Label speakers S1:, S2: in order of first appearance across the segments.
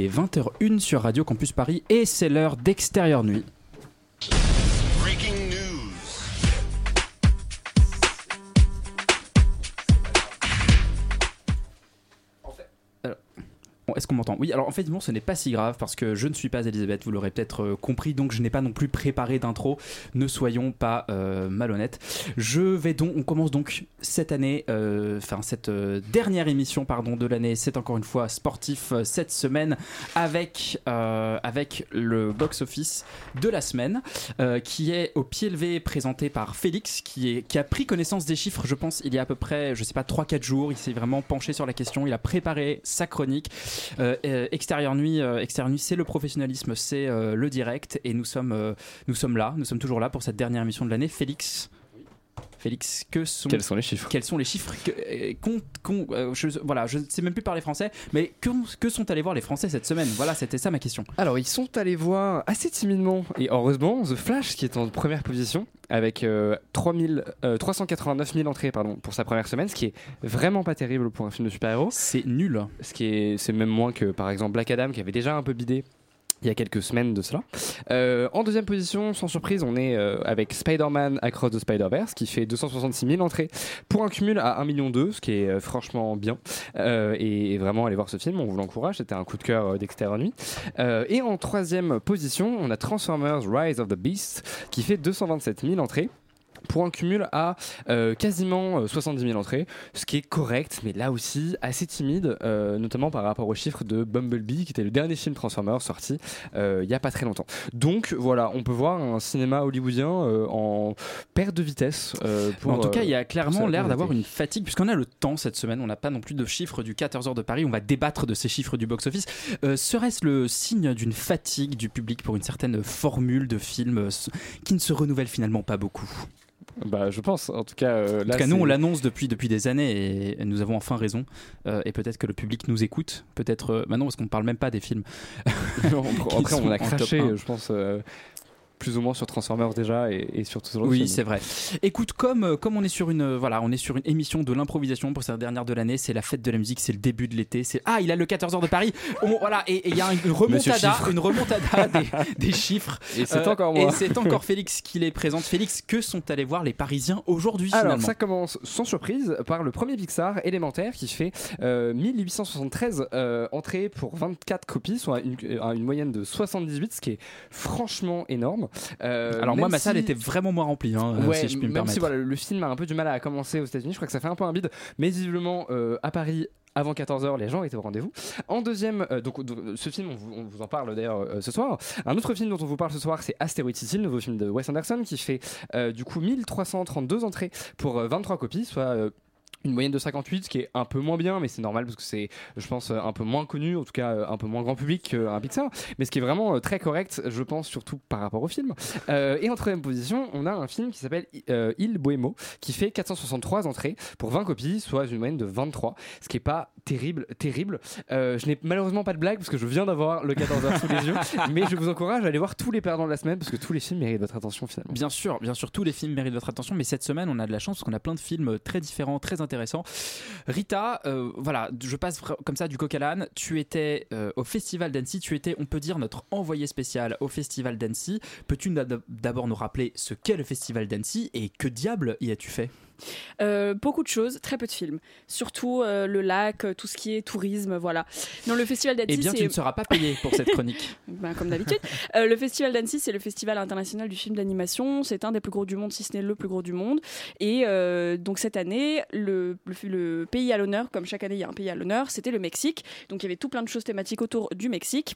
S1: est 20h01 sur Radio Campus Paris et c'est l'heure d'extérieur nuit. Est-ce qu'on m'entend? Oui, alors en fait, bon, ce n'est pas si grave parce que je ne suis pas Elisabeth, vous l'aurez peut-être euh, compris, donc je n'ai pas non plus préparé d'intro. Ne soyons pas euh, malhonnêtes. Je vais donc, on commence donc cette année, euh, enfin cette dernière émission, pardon, de l'année. C'est encore une fois sportif cette semaine avec avec le box office de la semaine qui est au pied levé présenté par Félix qui est qui a pris connaissance des chiffres, je pense, il y a à peu près, je sais pas, 3-4 jours. Il s'est vraiment penché sur la question. Il a préparé sa chronique. Euh, euh, extérieur nuit, euh, extérieur nuit, c'est le professionnalisme, c'est le direct, et nous sommes, nous sommes là, nous sommes toujours là pour cette dernière émission de l'année. Félix. Félix, que sont
S2: quels sont les chiffres?
S1: Quels sont les chiffres que, je, Voilà, je ne sais même plus parler français, mais que, que sont allés voir les Français cette semaine? Voilà, c'était ça ma question.
S2: Alors, ils sont allés voir assez timidement et heureusement The Flash qui est en première position avec 389 000 entrées pardon, pour sa première semaine, ce qui est vraiment pas terrible pour un film de super-héros.
S1: C'est nul.
S2: Ce qui est, c'est même moins que par exemple Black Adam qui avait déjà un peu bidé il y a quelques semaines de cela. Euh, en deuxième position, sans surprise, on est euh, avec Spider-Man Across the Spider-Verse qui fait 266 000 entrées pour un cumul à 1 million 2, ce qui est euh, franchement bien. Et, vraiment, allez voir ce film, on vous l'encourage, c'était un coup de cœur d'extérieur nuit. et en troisième position, on a Transformers Rise of the Beast qui fait 227 000 entrées pour un cumul à euh, quasiment 70 euh, 000 entrées, ce qui est correct, mais là aussi assez timide, euh, notamment par rapport aux chiffres de Bumblebee, qui était le dernier film Transformers sorti il n'y a pas très longtemps. Donc voilà, on peut voir un cinéma hollywoodien en perte de vitesse.
S1: en tout cas, il y a clairement l'air d'avoir une fatigue, puisqu'on a le temps cette semaine, on n'a pas non plus de chiffres du 14h de Paris, on va débattre de ces chiffres du box-office. Serait-ce le signe d'une fatigue du public pour une certaine formule de film qui ne se renouvelle finalement pas beaucoup?
S2: Bah, je pense. En tout cas,
S1: euh, là, nous, on l'annonce depuis, depuis des années et nous avons enfin raison. Euh, et peut-être que le public nous écoute. Peut-être. Euh, maintenant, parce qu'on ne parle même pas des films.
S2: après, on a craché, je pense plus ou moins sur Transformers déjà et, et sur tout
S1: Oui, c'est vrai. Écoute, comme, euh, comme on est sur une voilà, on est sur une émission de l'improvisation pour cette dernière de l'année, c'est la fête de la musique, c'est le début de l'été, c'est ah, il a le 14h de Paris. voilà, et il y a une remontada, une remontada des, chiffres.
S2: Et c'est encore moi.
S1: Et c'est encore Félix qui les présente. Félix, que sont allés voir les Parisiens aujourd'hui
S2: Alors ça commence sans surprise par le premier Pixar élémentaire qui fait 1873 euh, euh, entrées pour 24 copies, soit une, une moyenne de 78, ce qui est franchement énorme.
S1: Euh, Alors moi, ma salle était vraiment moins remplie, hein, si je puis me Si,
S2: voilà, le film a un peu du mal à commencer aux États-Unis, je crois que ça fait un peu un bide, mais visiblement euh, à Paris, avant 14h, les gens étaient au rendez-vous. En deuxième, euh, donc, ce film, on vous, en parle d'ailleurs ce soir. Un autre film dont on vous parle ce soir, c'est Asteroid City, le nouveau film de Wes Anderson, qui fait du coup 1332 entrées pour 23 copies, soit une moyenne de 58, ce qui est un peu moins bien, mais c'est normal parce que c'est, je pense, un peu moins connu, en tout cas un peu moins grand public qu'un Pixar, mais ce qui est vraiment euh, très correct, je pense, surtout par rapport au film. Euh, et en troisième position, on a un film qui s'appelle euh, Il Bohémo, qui fait 463 entrées pour 20 copies, soit une moyenne de 23, ce qui est pas terrible, terrible. je n'ai malheureusement pas de blague parce que je viens d'avoir le 14h sous les yeux, mais je vous encourage à aller voir tous les perdants de la semaine parce que tous les films méritent votre attention finalement.
S1: Bien sûr, bien sûr, tous les films méritent votre attention, mais cette semaine, on a de la chance parce qu'on a plein de films très différents, très intéressants Rita, euh, voilà, je passe comme ça du coq à l'âne. Tu étais euh, au Festival d'Annecy, tu étais, on peut dire, notre envoyé spécial au Festival d'Annecy. Peux-tu d'abord nous rappeler ce qu'est le Festival d'Annecy et que diable y as-tu fait?
S3: Euh, beaucoup de choses, très peu de films. Surtout euh, le lac, euh, tout ce qui est tourisme, voilà.
S1: Dans le festival d'Annecy. Eh bien, tu ne seras pas payé pour cette chronique.
S3: ben, comme d'habitude. le festival d'Annecy, c'est le festival international du film d'animation. C'est un des plus gros du monde, si ce n'est le plus gros du monde. Et donc cette année, le, le pays à l'honneur, comme chaque année il y a un pays à l'honneur, c'était le Mexique. Donc il y avait tout plein de choses thématiques autour du Mexique.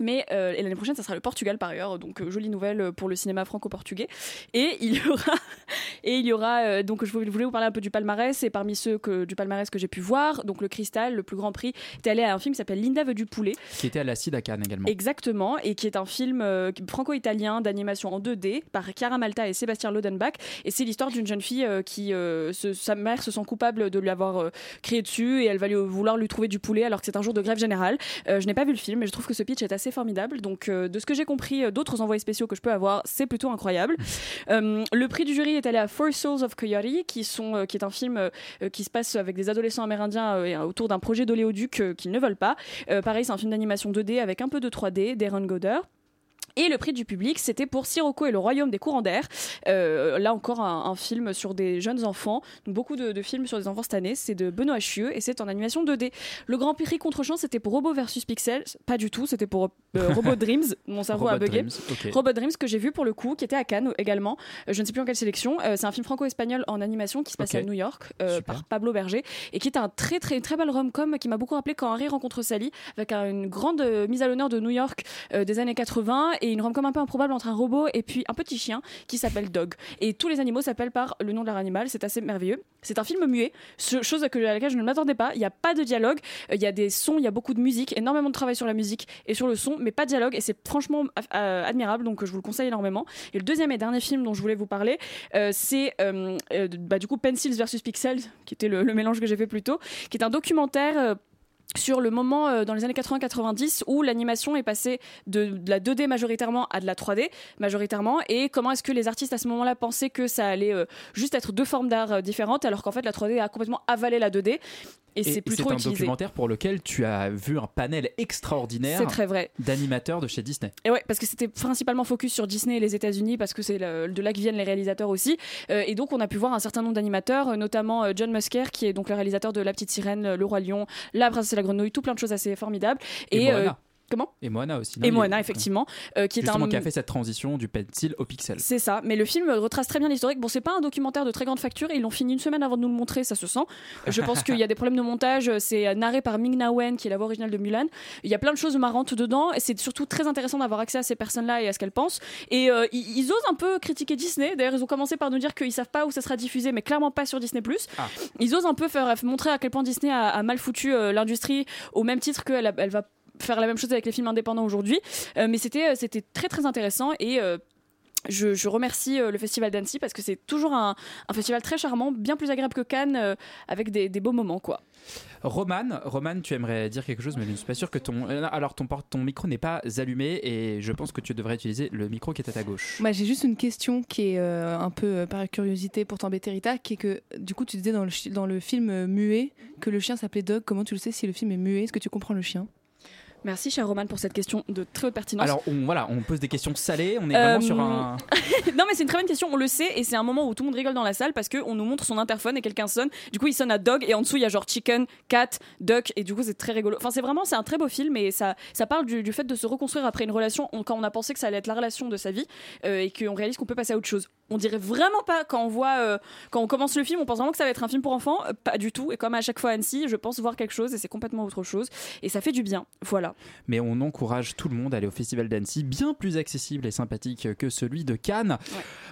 S3: Mais euh, l'année prochaine, ça sera le Portugal par ailleurs, donc euh, jolie nouvelle pour le cinéma franco-portugais. Et il y aura, et il y aura euh, donc je voulais vous parler un peu du palmarès et parmi ceux que, du palmarès que j'ai pu voir, donc le Cristal, le plus grand prix, est allé à un film qui s'appelle Linda veut du poulet,
S1: qui était à la CID à Cannes également.
S3: Exactement, et qui est un film franco-italien d'animation en 2D par Chiara Malta et Sébastien Lodenbach. Et c'est l'histoire d'une jeune fille qui, sa mère se sent coupable de lui avoir créé dessus et elle va lui, vouloir lui trouver du poulet alors que c'est un jour de grève générale. je n'ai pas vu le film, mais je trouve que ce pitch est assez assez formidable. Donc, de ce que j'ai compris d'autres envoyés spéciaux que je peux avoir, c'est plutôt incroyable. le prix du jury est allé à Four Souls of Coyote, qui, sont, qui est un film qui se passe avec des adolescents amérindiens autour d'un projet d'oléoduc qu'ils ne veulent pas. pareil, c'est un film d'animation 2D avec un peu de 3D, d'Aaron Goder. Et le prix du public, c'était pour Sirocco et le Royaume des courants d'air. Euh, là encore, un, film sur des jeunes enfants. beaucoup de, films sur des enfants cette année. C'est de Benoît Chieux et c'est en animation 2D. Le grand prix contre-champ, c'était pour Robot versus Pixel. Pas du tout, c'était pour euh, Robot Dreams. Mon cerveau a bugué. Robot Dreams que j'ai vu pour le coup, qui était à Cannes également. Euh, je ne sais plus en quelle sélection. c'est un film franco-espagnol en animation qui se passe à New York par Pablo Berger et qui est un très très très bel rom-com qui m'a beaucoup rappelé quand Harry rencontre Sally avec une grande mise à l'honneur de New York des années 80 et une rom-com un peu improbable entre un robot et puis un petit chien qui s'appelle Dog. Et tous les animaux s'appellent par le nom de leur animal, c'est assez merveilleux. C'est un film muet, chose à laquelle je ne m'attendais pas. Il n'y a pas de dialogue, euh, il y a des sons, il y a beaucoup de musique, énormément de travail sur la musique et sur le son, mais pas de dialogue et c'est franchement euh, admirable, donc je vous le conseille énormément. Et le deuxième et dernier film dont je voulais vous parler, euh, c'est bah, du coup Pencils versus Pixels, qui était le, le mélange que j'ai fait plus tôt, qui est un documentaire sur le moment euh, dans les années 80-90 où l'animation est passée de, la 2D majoritairement à de la 3D majoritairement. Et comment est-ce que les artistes à ce moment-là pensaient que ça allait euh, juste être deux formes d'art euh, différentes alors qu'en fait la 3D a complètement avalé la 2D et, c'est plus trop
S1: C'est un documentaire pour lequel tu as vu un panel extraordinaire.
S3: C'est très vrai.
S1: D'animateurs de chez Disney.
S3: Et ouais, parce que c'était principalement focus sur Disney et les États-Unis, parce que c'est de là que viennent les réalisateurs aussi. Euh, et donc on a pu voir un certain nombre d'animateurs, euh, notamment euh, John Musker, qui est donc le réalisateur de La Petite Sirène, Le Roi Lion, La Princesse et la Grenouille, tout plein de choses assez formidables.
S1: Et, et
S3: Comment
S1: Et Moana aussi.
S3: et Moana, effectivement.
S1: Euh, qui est un... qui a fait cette transition du pencil au pixel.
S3: C'est ça, mais le film retrace très bien l'historique. Bon, c'est pas un documentaire de très grande facture, ils l'ont fini une semaine avant de nous le montrer, ça se sent. Je pense qu'il y a des problèmes de montage, c'est narré par Ming Na Wen, qui est la voix originale de Mulan. Il y a plein de choses marrantes dedans, et c'est surtout très intéressant d'avoir accès à ces personnes-là et à ce qu'elles pensent. Et euh, ils, osent un peu critiquer Disney. D'ailleurs, ils ont commencé par nous dire qu'ils savent pas où ça sera diffusé, mais clairement pas sur Disney+. Ah. Ils osent un peu faire montrer à quel point Disney a, mal foutu euh, l'industrie, au même titre qu'elle elle va faire la même chose avec les films indépendants aujourd'hui. Euh, mais c'était euh, c'était très très intéressant et euh, je, remercie le Festival d'Annecy parce que c'est toujours un, festival très charmant, bien plus agréable que Cannes, avec des, beaux moments, quoi.
S1: Roman, Roman, tu aimerais dire quelque chose, mais je ne suis pas sûr que ton. Alors, ton, ton micro n'est pas allumé et je pense que tu devrais utiliser le micro qui est à ta gauche.
S4: Moi, j'ai juste une question qui est un peu par curiosité pour t'embêter, Rita, qui est que du coup, tu disais dans le, dans le film muet que le chien s'appelait Dog. Comment tu le sais si le film est muet? Est-ce que tu comprends le chien?
S3: Merci, cher Roman, pour cette question de très haute pertinence.
S1: Alors, on, voilà, on pose des questions salées, on est vraiment sur euh, un.
S3: non, mais c'est une très bonne question, on le sait, et c'est un moment où tout le monde rigole dans la salle parce qu'on nous montre son interphone et quelqu'un sonne. Du coup, il sonne à dog, et en dessous, il y a genre chicken, cat, duck, et du coup, c'est très rigolo. Enfin, c'est vraiment, c'est un très beau film, et ça, ça parle du, fait de se reconstruire après une relation quand on a pensé que ça allait être la relation de sa vie, euh, et qu'on réalise qu'on peut passer à autre chose. On dirait vraiment pas quand on voit, euh, quand on commence le film, on pense vraiment que ça va être un film pour enfants, pas du tout. Et comme à chaque fois Annecy, je pense voir quelque chose, et c'est complètement autre chose, et ça fait du bien. Voilà.
S1: Mais on encourage tout le monde à aller au Festival d'Annecy, bien plus accessible et sympathique que celui de Cannes.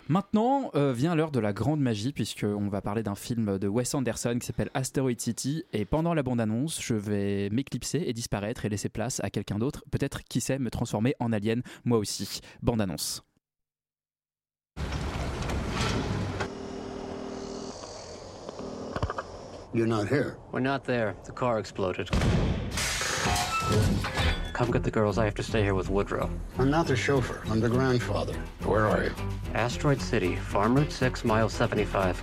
S1: Maintenant euh, vient l'heure de la grande magie, puisqu'on va parler d'un film de Wes Anderson qui s'appelle Asteroid City. Et pendant la bande-annonce, je vais m'éclipser et disparaître et laisser place à quelqu'un d'autre. Peut-être, qui sait, me transformer en alien, moi aussi. Bande-annonce. You're not here. We're not there. The car exploded. Come get the girls. I have to stay here with Woodrow. I'm not the chauffeur. I'm the grandfather. Where are you? Asteroid City, Farm Route 6, mile 75.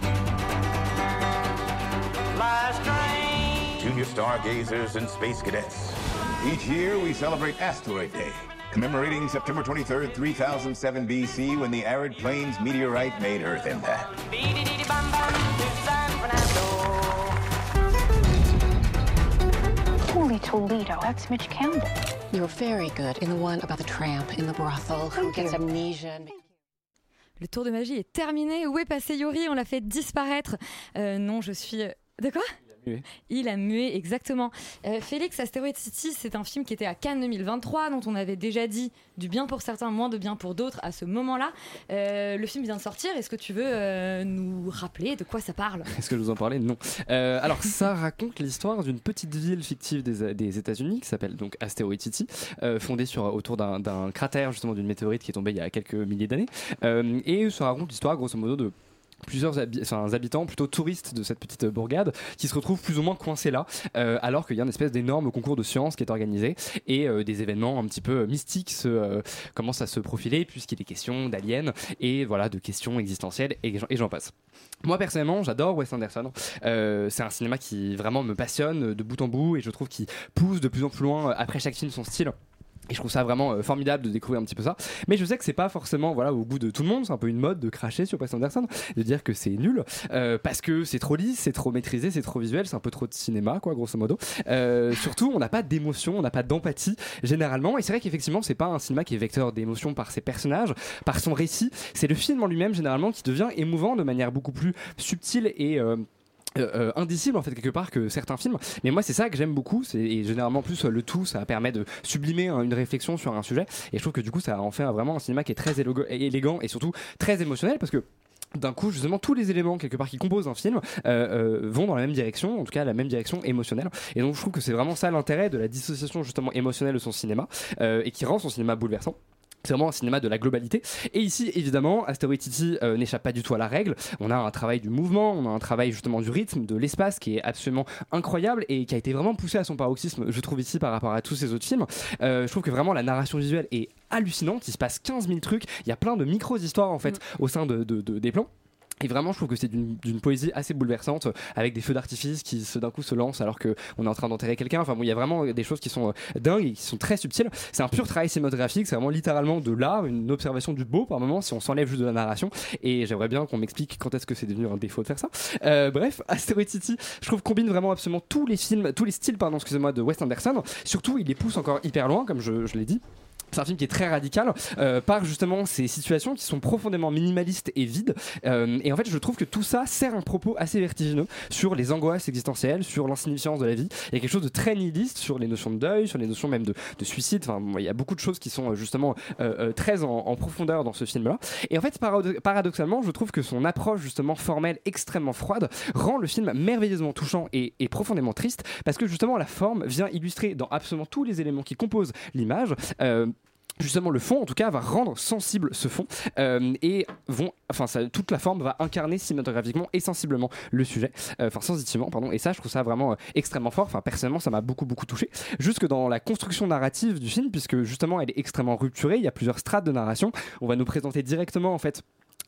S1: Junior stargazers and space cadets. Each year we celebrate Asteroid Day, commemorating September 23rd, 3007 BC, when the arid plains meteorite made Earth impact.
S3: Holy Toledo, that's Mitch Campbell. You're very good in the one about the tramp in the brothel who gets amnesia? Le tour de magie est terminé. Où est passé Yori? On l'a fait disparaître. Euh, non, je suis. Euh, de quoi? Il a mué, exactement. Euh, Félix, Asteroid City, c'est un film qui était à Cannes 2023, dont on avait déjà dit du bien pour certains, moins de bien pour d'autres à ce moment-là. Euh, le film vient de sortir. Est-ce que tu veux euh, nous rappeler de quoi ça parle?
S2: Est-ce que je vous en parlais Non. alors, ça raconte l'histoire d'une petite ville fictive des, des États-Unis qui s'appelle donc Asteroid City, fondée sur, autour d'un cratère, justement, d'une météorite qui est tombée il y a quelques milliers d'années. et ça raconte l'histoire, grosso modo, de plusieurs habitants, plutôt touristes de cette petite bourgade, qui se retrouvent plus ou moins coincés là, euh, alors qu'il y a une espèce d'énorme concours de sciences qui est organisé et euh, des événements un petit peu mystiques euh, commencent à se profiler puisqu'il est question d'aliens et voilà de questions existentielles et, et j'en passe. Moi personnellement, j'adore Wes Anderson. c'est un cinéma qui vraiment me passionne de bout en bout et je trouve qu'il pousse de plus en plus loin après chaque film son style. Et je trouve ça vraiment euh, formidable de découvrir un petit peu ça. Mais je sais que c'est pas forcément voilà au goût de tout le monde. C'est un peu une mode de cracher sur Wes Anderson, de dire que c'est nul euh, parce que c'est trop lisse, c'est trop maîtrisé, c'est trop visuel, c'est un peu trop de cinéma quoi, grosso modo. Euh, surtout, on n'a pas d'émotion, on n'a pas d'empathie généralement. Et c'est vrai qu'effectivement, c'est pas un cinéma qui est vecteur d'émotion par ses personnages, par son récit. C'est le film en lui-même généralement qui devient émouvant de manière beaucoup plus subtile et euh, euh, indicible en fait quelque part que certains films mais moi c'est ça que j'aime beaucoup c'est et généralement plus le tout ça permet de sublimer hein, une réflexion sur un sujet et je trouve que du coup ça en fait vraiment un cinéma qui est très élégant et surtout très émotionnel parce que d'un coup, justement, tous les éléments quelque part qui composent un film euh, vont dans la même direction, en tout cas la même direction émotionnelle. Et donc, je trouve que c'est vraiment ça l'intérêt de la dissociation justement émotionnelle de son cinéma et qui rend son cinéma bouleversant. C'est vraiment un cinéma de la globalité. Et ici, évidemment, Asteroid City euh, n'échappe pas du tout à la règle. On a un travail du mouvement, on a un travail justement du rythme, de l'espace qui est absolument incroyable et qui a été vraiment poussé à son paroxysme, je trouve ici par rapport à tous ces autres films. Euh, je trouve que vraiment la narration visuelle est hallucinante. Il se passe 15 000 trucs. Il y a plein de micro-histoires en fait mm. au sein de, des plans. Et vraiment, je trouve que c'est d'une poésie assez bouleversante, avec des feux d'artifice qui d'un coup se lancent alors qu'on est en train d'enterrer quelqu'un. Enfin bon, il y a vraiment des choses qui sont euh, dingues et qui sont très subtiles. C'est un pur travail cinématographique, c'est vraiment littéralement de l'art, une observation du beau par moment si on s'enlève juste de la narration. Et j'aimerais bien qu'on m'explique quand est-ce que c'est devenu un défaut de faire ça. Euh, bref, Asteroid City, je trouve combine vraiment absolument tous les films, tous les styles, pardon, excusez-moi, de Wes Anderson. Surtout, il les pousse encore hyper loin, comme je, je l'ai dit. C'est un film qui est très radical euh, par justement ces situations qui sont profondément minimalistes et vides. Euh, et en fait, je trouve que tout ça sert un propos assez vertigineux sur les angoisses existentielles, sur l'insignifiance de la vie. Il y a quelque chose de très nihiliste sur les notions de deuil, sur les notions même de, suicide. Enfin, il y a beaucoup de choses qui sont euh, justement très en, profondeur dans ce film-là. Et en fait, paradoxalement, je trouve que son approche justement formelle extrêmement froide rend le film merveilleusement touchant et, et profondément triste parce que justement la forme vient illustrer dans absolument tous les éléments qui composent l'image justement le fond en tout cas va rendre sensible ce fond euh, et vont enfin toute la forme va incarner cinématographiquement et sensiblement le sujet euh, enfin sensitivement pardon et ça je trouve ça vraiment euh, extrêmement fort. Enfin personnellement ça m'a beaucoup beaucoup touché. Jusque dans la construction narrative du film puisque justement elle est extrêmement rupturée il y a plusieurs strates de narration. On va nous présenter directement en fait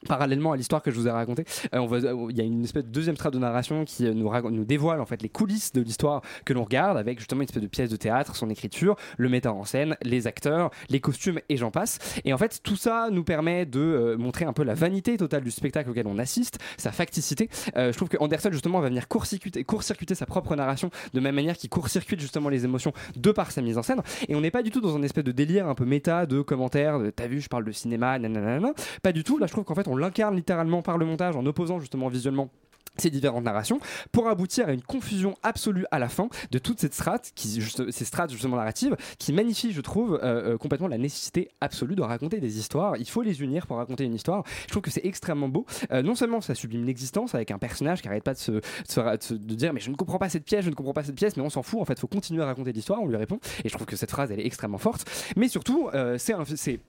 S2: parallèlement à l'histoire que je vous ai racontée, euh, il y a une espèce de deuxième strate de narration qui euh, nous, dévoile en fait les coulisses de l'histoire que l'on regarde avec justement une espèce de pièce de théâtre, son écriture, le metteur en scène, les acteurs, les costumes et j'en passe. Et en fait, tout ça nous permet de euh, montrer un peu la vanité totale du spectacle auquel on assiste, sa facticité. je trouve que Anderson justement va venir court-circuiter, court-circuiter sa propre narration de même manière qu'il court-circuite justement les émotions de par sa mise en scène. Et on n'est pas du tout dans un espèce de délire un peu méta de commentaires, de t'as vu, je parle de cinéma, nanana. Pas du tout. Là, je trouve qu'en fait, on l'incarne littéralement par le montage en opposant justement visuellement ces différentes narrations pour aboutir à une confusion absolue à la fin de toute cette strate qui juste, ces strates justement narratives qui magnifient je trouve euh, euh, complètement la nécessité absolue de raconter des histoires. Il faut les unir pour raconter une histoire. Je trouve que c'est extrêmement beau. Euh, non seulement ça sublime l'existence avec un personnage qui arrête pas de se, dire mais je ne comprends pas cette pièce je ne comprends pas cette pièce mais on s'en fout en fait faut continuer à raconter l'histoire on lui répond. Et je trouve que cette phrase elle est extrêmement forte. Mais surtout c'est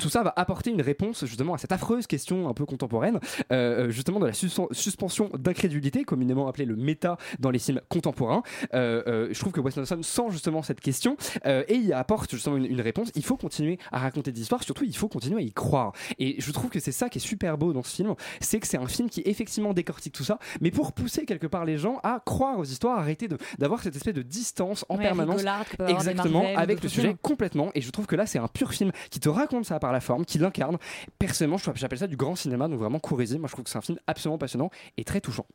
S2: tout ça va apporter une réponse justement à cette affreuse question un peu contemporaine, euh, euh, justement de la suspension d'incrédulité, communément appelée le méta dans les films contemporains. Euh, je trouve que Wes Anderson sent justement cette question et il apporte justement une, réponse. Il faut continuer à raconter des histoires, surtout il faut continuer à y croire. Et je trouve que c'est ça qui est super beau dans ce film, c'est que c'est un film qui effectivement décortique tout ça, mais pour pousser quelque part les gens à croire aux histoires, arrêter d'avoir cette espèce de distance en permanence, exactement, avec le sujet complètement. Et je trouve que là c'est un pur film qui te raconte ça la forme, qui l'incarne. Personnellement, j'appelle ça du grand cinéma, donc vraiment courrisé. Moi, je trouve que c'est un film absolument passionnant et très touchant.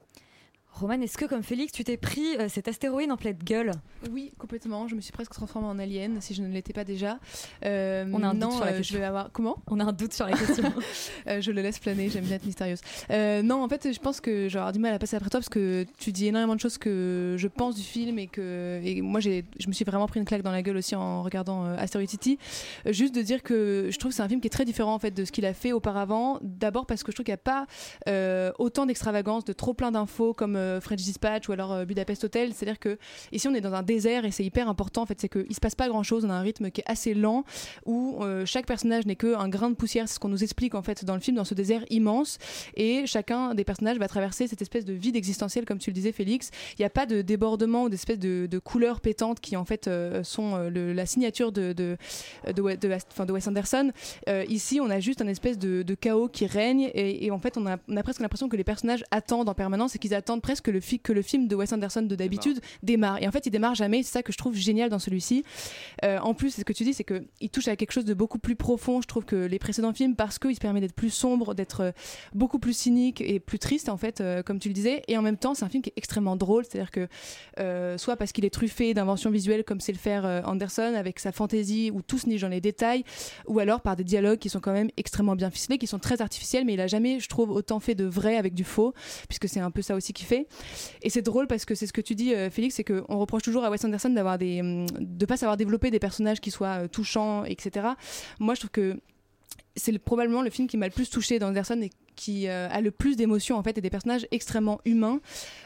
S5: Roman, est-ce que comme Félix, tu t'es pris euh, cet astéroïde en pleine gueule?
S4: Oui, complètement. Je me suis presque transformée en alien, si je ne l'étais pas déjà. Euh,
S5: On a un doute sur la
S4: euh,
S5: question.
S4: Je vais avoir... Comment?
S5: On a un doute sur la question.
S4: je le laisse planer, j'aime bien être mystérieuse. non, en fait, je pense que j'aurai du mal à passer après toi parce que tu dis énormément de choses que je pense du film et que et moi, je me suis vraiment pris une claque dans la gueule aussi en regardant Asteroid City. juste de dire que je trouve que c'est un film qui est très différent en fait de ce qu'il a fait auparavant. D'abord parce que je trouve qu'il n'y a pas autant d'extravagance, de trop plein d'infos comme euh, French Dispatch ou alors euh, Budapest Hotel. C'est-à-dire que ici on est dans un désert et c'est hyper important en fait, c'est qu'il se passe pas grand-chose, on a un rythme qui est assez lent où euh, chaque personnage n'est qu'un grain de poussière, c'est ce qu'on nous explique en fait dans le film, dans ce désert immense et chacun des personnages va traverser cette espèce de vide existentiel comme tu le disais Félix. Il n'y a pas de débordement ou d'espèce de, couleurs pétantes qui en fait euh, sont euh, la signature de, de, de, We- de, Wes- Anderson. Euh, ici on a juste un espèce de, chaos qui règne et, et en fait on a, on a presque l'impression que les personnages attendent en permanence et qu'ils attendent presque que le film de Wes Anderson de d'habitude démarre. Et en fait il démarre jamais, c'est ça que je trouve génial dans celui-ci. Euh, en plus, ce que tu dis, c'est qu'il touche à quelque chose de beaucoup plus profond, je trouve, que les précédents films, parce qu'il se permet d'être plus sombre, d'être euh, beaucoup plus cynique et plus triste, en fait, euh, comme tu le disais. Et en même temps, c'est un film qui est extrêmement drôle, c'est-à-dire que soit parce qu'il est truffé d'inventions visuelles, comme c'est le faire Anderson, avec sa fantaisie, où tout se niche dans les détails, ou alors par des dialogues qui sont quand même extrêmement bien ficelés, qui sont très artificiels, mais il a jamais, je trouve, autant fait de vrai avec du faux, puisque c'est un peu ça aussi qu'il fait. Et c'est drôle parce que c'est ce que tu dis, euh, Félix, c'est qu'on reproche toujours à Wes Anderson d'avoir des, hum, de pas savoir développer des personnages qui soient euh, touchants, etc. Moi, je trouve que c'est le- probablement le film qui m'a le plus touché d'Anderson et qui euh, a le plus d'émotions en fait et des personnages extrêmement humains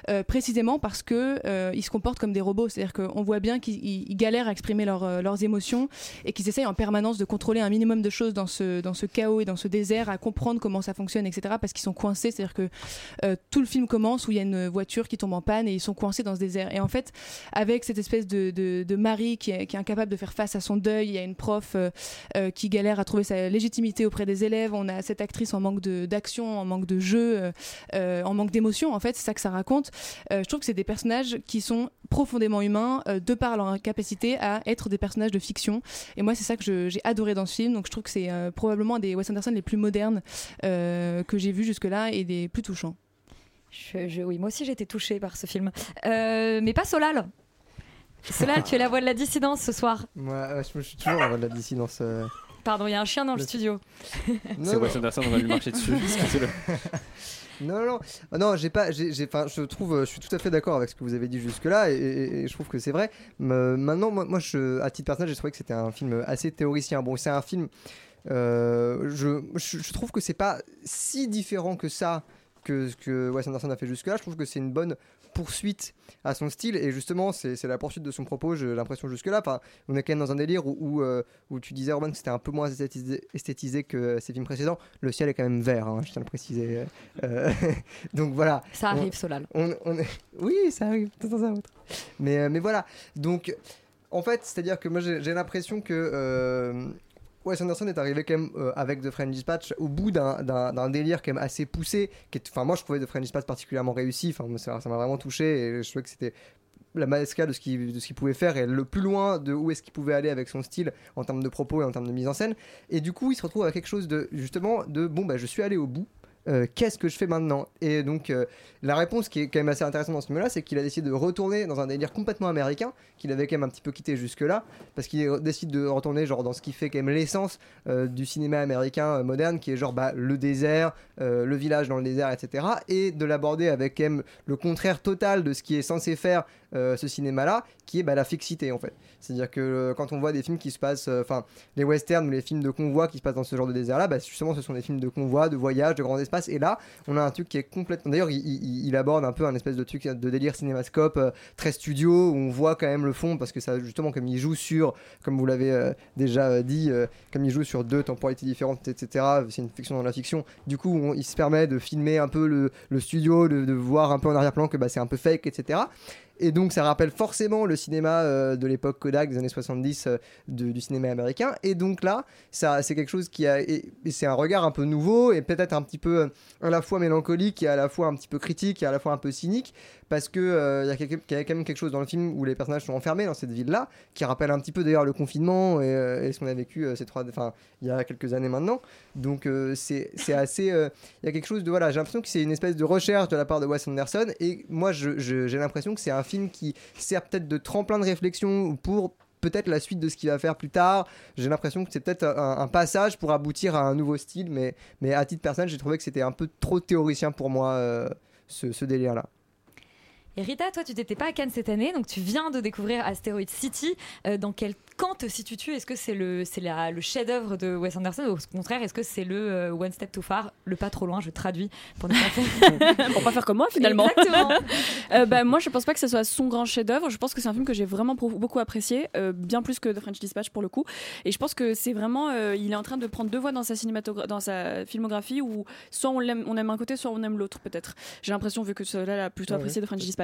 S4: euh, précisément parce que euh, ils se comportent comme des robots. C'est-à-dire qu'on voit bien qu'ils ils- ils galèrent à exprimer leurs, émotions et qu'ils essayent en permanence de contrôler un minimum de choses dans ce, chaos et dans ce désert à comprendre comment ça fonctionne etc parce qu'ils sont coincés. C'est-à-dire que tout le film commence où il y a une voiture qui tombe en panne et ils sont coincés dans ce désert. Et en fait avec cette espèce de, de, de mari qui est, qui est incapable de faire face à son deuil il y a une prof qui galère à trouver sa légitimité auprès des élèves. On a cette actrice en manque de- d'action, en manque de jeu, euh, euh, en manque d'émotion. En fait, c'est ça que ça raconte. Euh, je trouve que c'est des personnages qui sont profondément humains euh, de par leur capacité à être des personnages de fiction. Et moi, c'est ça que j'ai adoré dans ce film. Donc, je trouve que c'est euh, probablement un des Wes Anderson les plus modernes euh, que j'ai vus jusque-là et des plus touchants.
S5: Je- je- oui, moi aussi j'ai été touchée par ce film. Euh, mais pas Solal. Solal, tu es la voix de la dissidence ce soir.
S6: Moi, je, je suis toujours en voie de la dissidence. Euh.
S5: Pardon, il y a un chien dans le
S6: Le-
S5: studio.
S2: C'est. Wes Anderson, on va lui marcher dessus.
S6: Non, non, Ah non, j'ai pas, j'ai, enfin, je trouve, euh, je suis tout à fait d'accord avec ce que vous avez dit jusque-là, et, et- et je trouve que c'est vrai. Mais maintenant, moi, moi, je, à titre personnel, j'ai trouvé que c'était un film assez théoricien. Bon, c'est un film, euh, je, je, je trouve que c'est pas si différent que ça que ce que Wes Anderson a fait jusque-là. Je trouve que c'est une bonne poursuite à son style, et justement, c'est, la poursuite de son propos. J'ai l'impression jusque-là. Enfin, on est quand même dans un délire où, où, euh, où tu disais, Roman, que c'était un peu moins esthétisé, esthétisé que ses films précédents. Le ciel est quand même vert, hein, je tiens à le préciser. Euh, donc voilà.
S5: Ça arrive, Solal.
S6: On, on est... Oui, ça arrive, de temps à autre. Mais, euh, mais voilà. Donc, en fait, c'est-à-dire que moi, j'ai l'impression que euh, Wes Anderson est arrivé quand même euh, avec The French Dispatch au bout d'un- délire quand même assez poussé. Enfin, moi, je trouvais The French Dispatch particulièrement réussi. Enfin, ça m'a vraiment touché et je trouvais que c'était la masca de ce qu'il pouvait faire et le plus loin de où est-ce qu'il pouvait aller avec son style en termes de propos et en termes de mise en scène et du coup il se retrouve avec quelque chose de justement de bon bah je suis allé au bout Euh, qu'est-ce que je fais maintenant Et donc, euh, la réponse qui est quand même assez intéressante dans ce film-là, c'est qu'il a décidé de retourner dans un délire complètement américain, qu'il avait quand même un petit peu quitté jusque-là, parce qu'il décide de retourner genre dans ce qui fait quand même l'essence euh, du cinéma américain moderne, qui est genre bah, le désert, le village dans le désert, etc. Et de l'aborder avec quand même le contraire total de ce qui est censé faire euh, ce cinéma-là, qui est bah, la fixité en fait. C'est-à-dire que euh, quand on voit des films qui se passent, euh, enfin les westerns ou les films de convoi qui se passent dans ce genre de désert-là, bah, justement ce sont des films de convoi, de voyage, de grands espaces. Et là, on a un truc qui est complètement. D'ailleurs, il, aborde un peu un espèce de truc de délire cinémascope très studio où on voit quand même le fond parce que ça, justement, comme il joue sur, comme vous l'avez déjà dit, comme il joue sur deux temporalités différentes, etc. C'est une fiction dans la fiction. Du coup, on- il se permet de filmer un peu le, studio, de, de voir un peu en arrière-plan que bah, c'est un peu fake, etc. Et donc ça rappelle forcément le cinéma euh, de l'époque Kodak des années 70 euh, du cinéma américain. Et donc là, ça c'est quelque chose qui a c'est un regard un peu nouveau et peut-être un petit peu euh, à la fois mélancolique et à la fois un petit peu critique et à la fois un peu cynique parce que euh, il qu'il y a quand même quelque chose dans le film où les personnages sont enfermés dans cette ville là qui rappelle un petit peu d'ailleurs le confinement et, euh, ce qu'on a vécu euh, ces trois enfin il y a quelques années maintenant. Donc euh, c'est assez euh, il y a quelque chose de voilà j'ai l'impression que c'est une espèce de recherche de la part de Wes Anderson et moi j'ai l'impression que c'est un film qui sert peut-être de tremplin de réflexion pour peut-être la suite de ce qu'il va faire plus tard j'ai l'impression que c'est peut-être un, passage pour aboutir à un nouveau style mais, à titre personnel j'ai trouvé que c'était un peu trop théoricien pour moi euh, ce, ce délire là
S5: Et Rita, toi, tu t'étais pas à Cannes cette année, donc tu viens de découvrir Asteroid City. Euh, dans quel camp te situes-tu? Est-ce que c'est le, c'est la- le chef-d'œuvre de Wes Anderson ou au contraire, est-ce que c'est le euh, One Step Too Far, le pas trop loin Je traduis pour ne pas faire.
S3: Pour pas faire comme moi finalement.
S5: Exactement.
S3: Euh, bah, moi, je pense pas que ce soit son grand chef-d'œuvre. Je pense que c'est un film que j'ai vraiment pro- beaucoup apprécié, euh, bien plus que The French Dispatch pour le coup. Et je pense que c'est vraiment, euh, il est en train de prendre deux voies dans sa cinématogra- dans sa filmographie où soit on l'aime, on aime un côté, soit on aime l'autre peut-être. J'ai l'impression vu que cela a plutôt
S6: Ah
S3: apprécié The French Dispatch.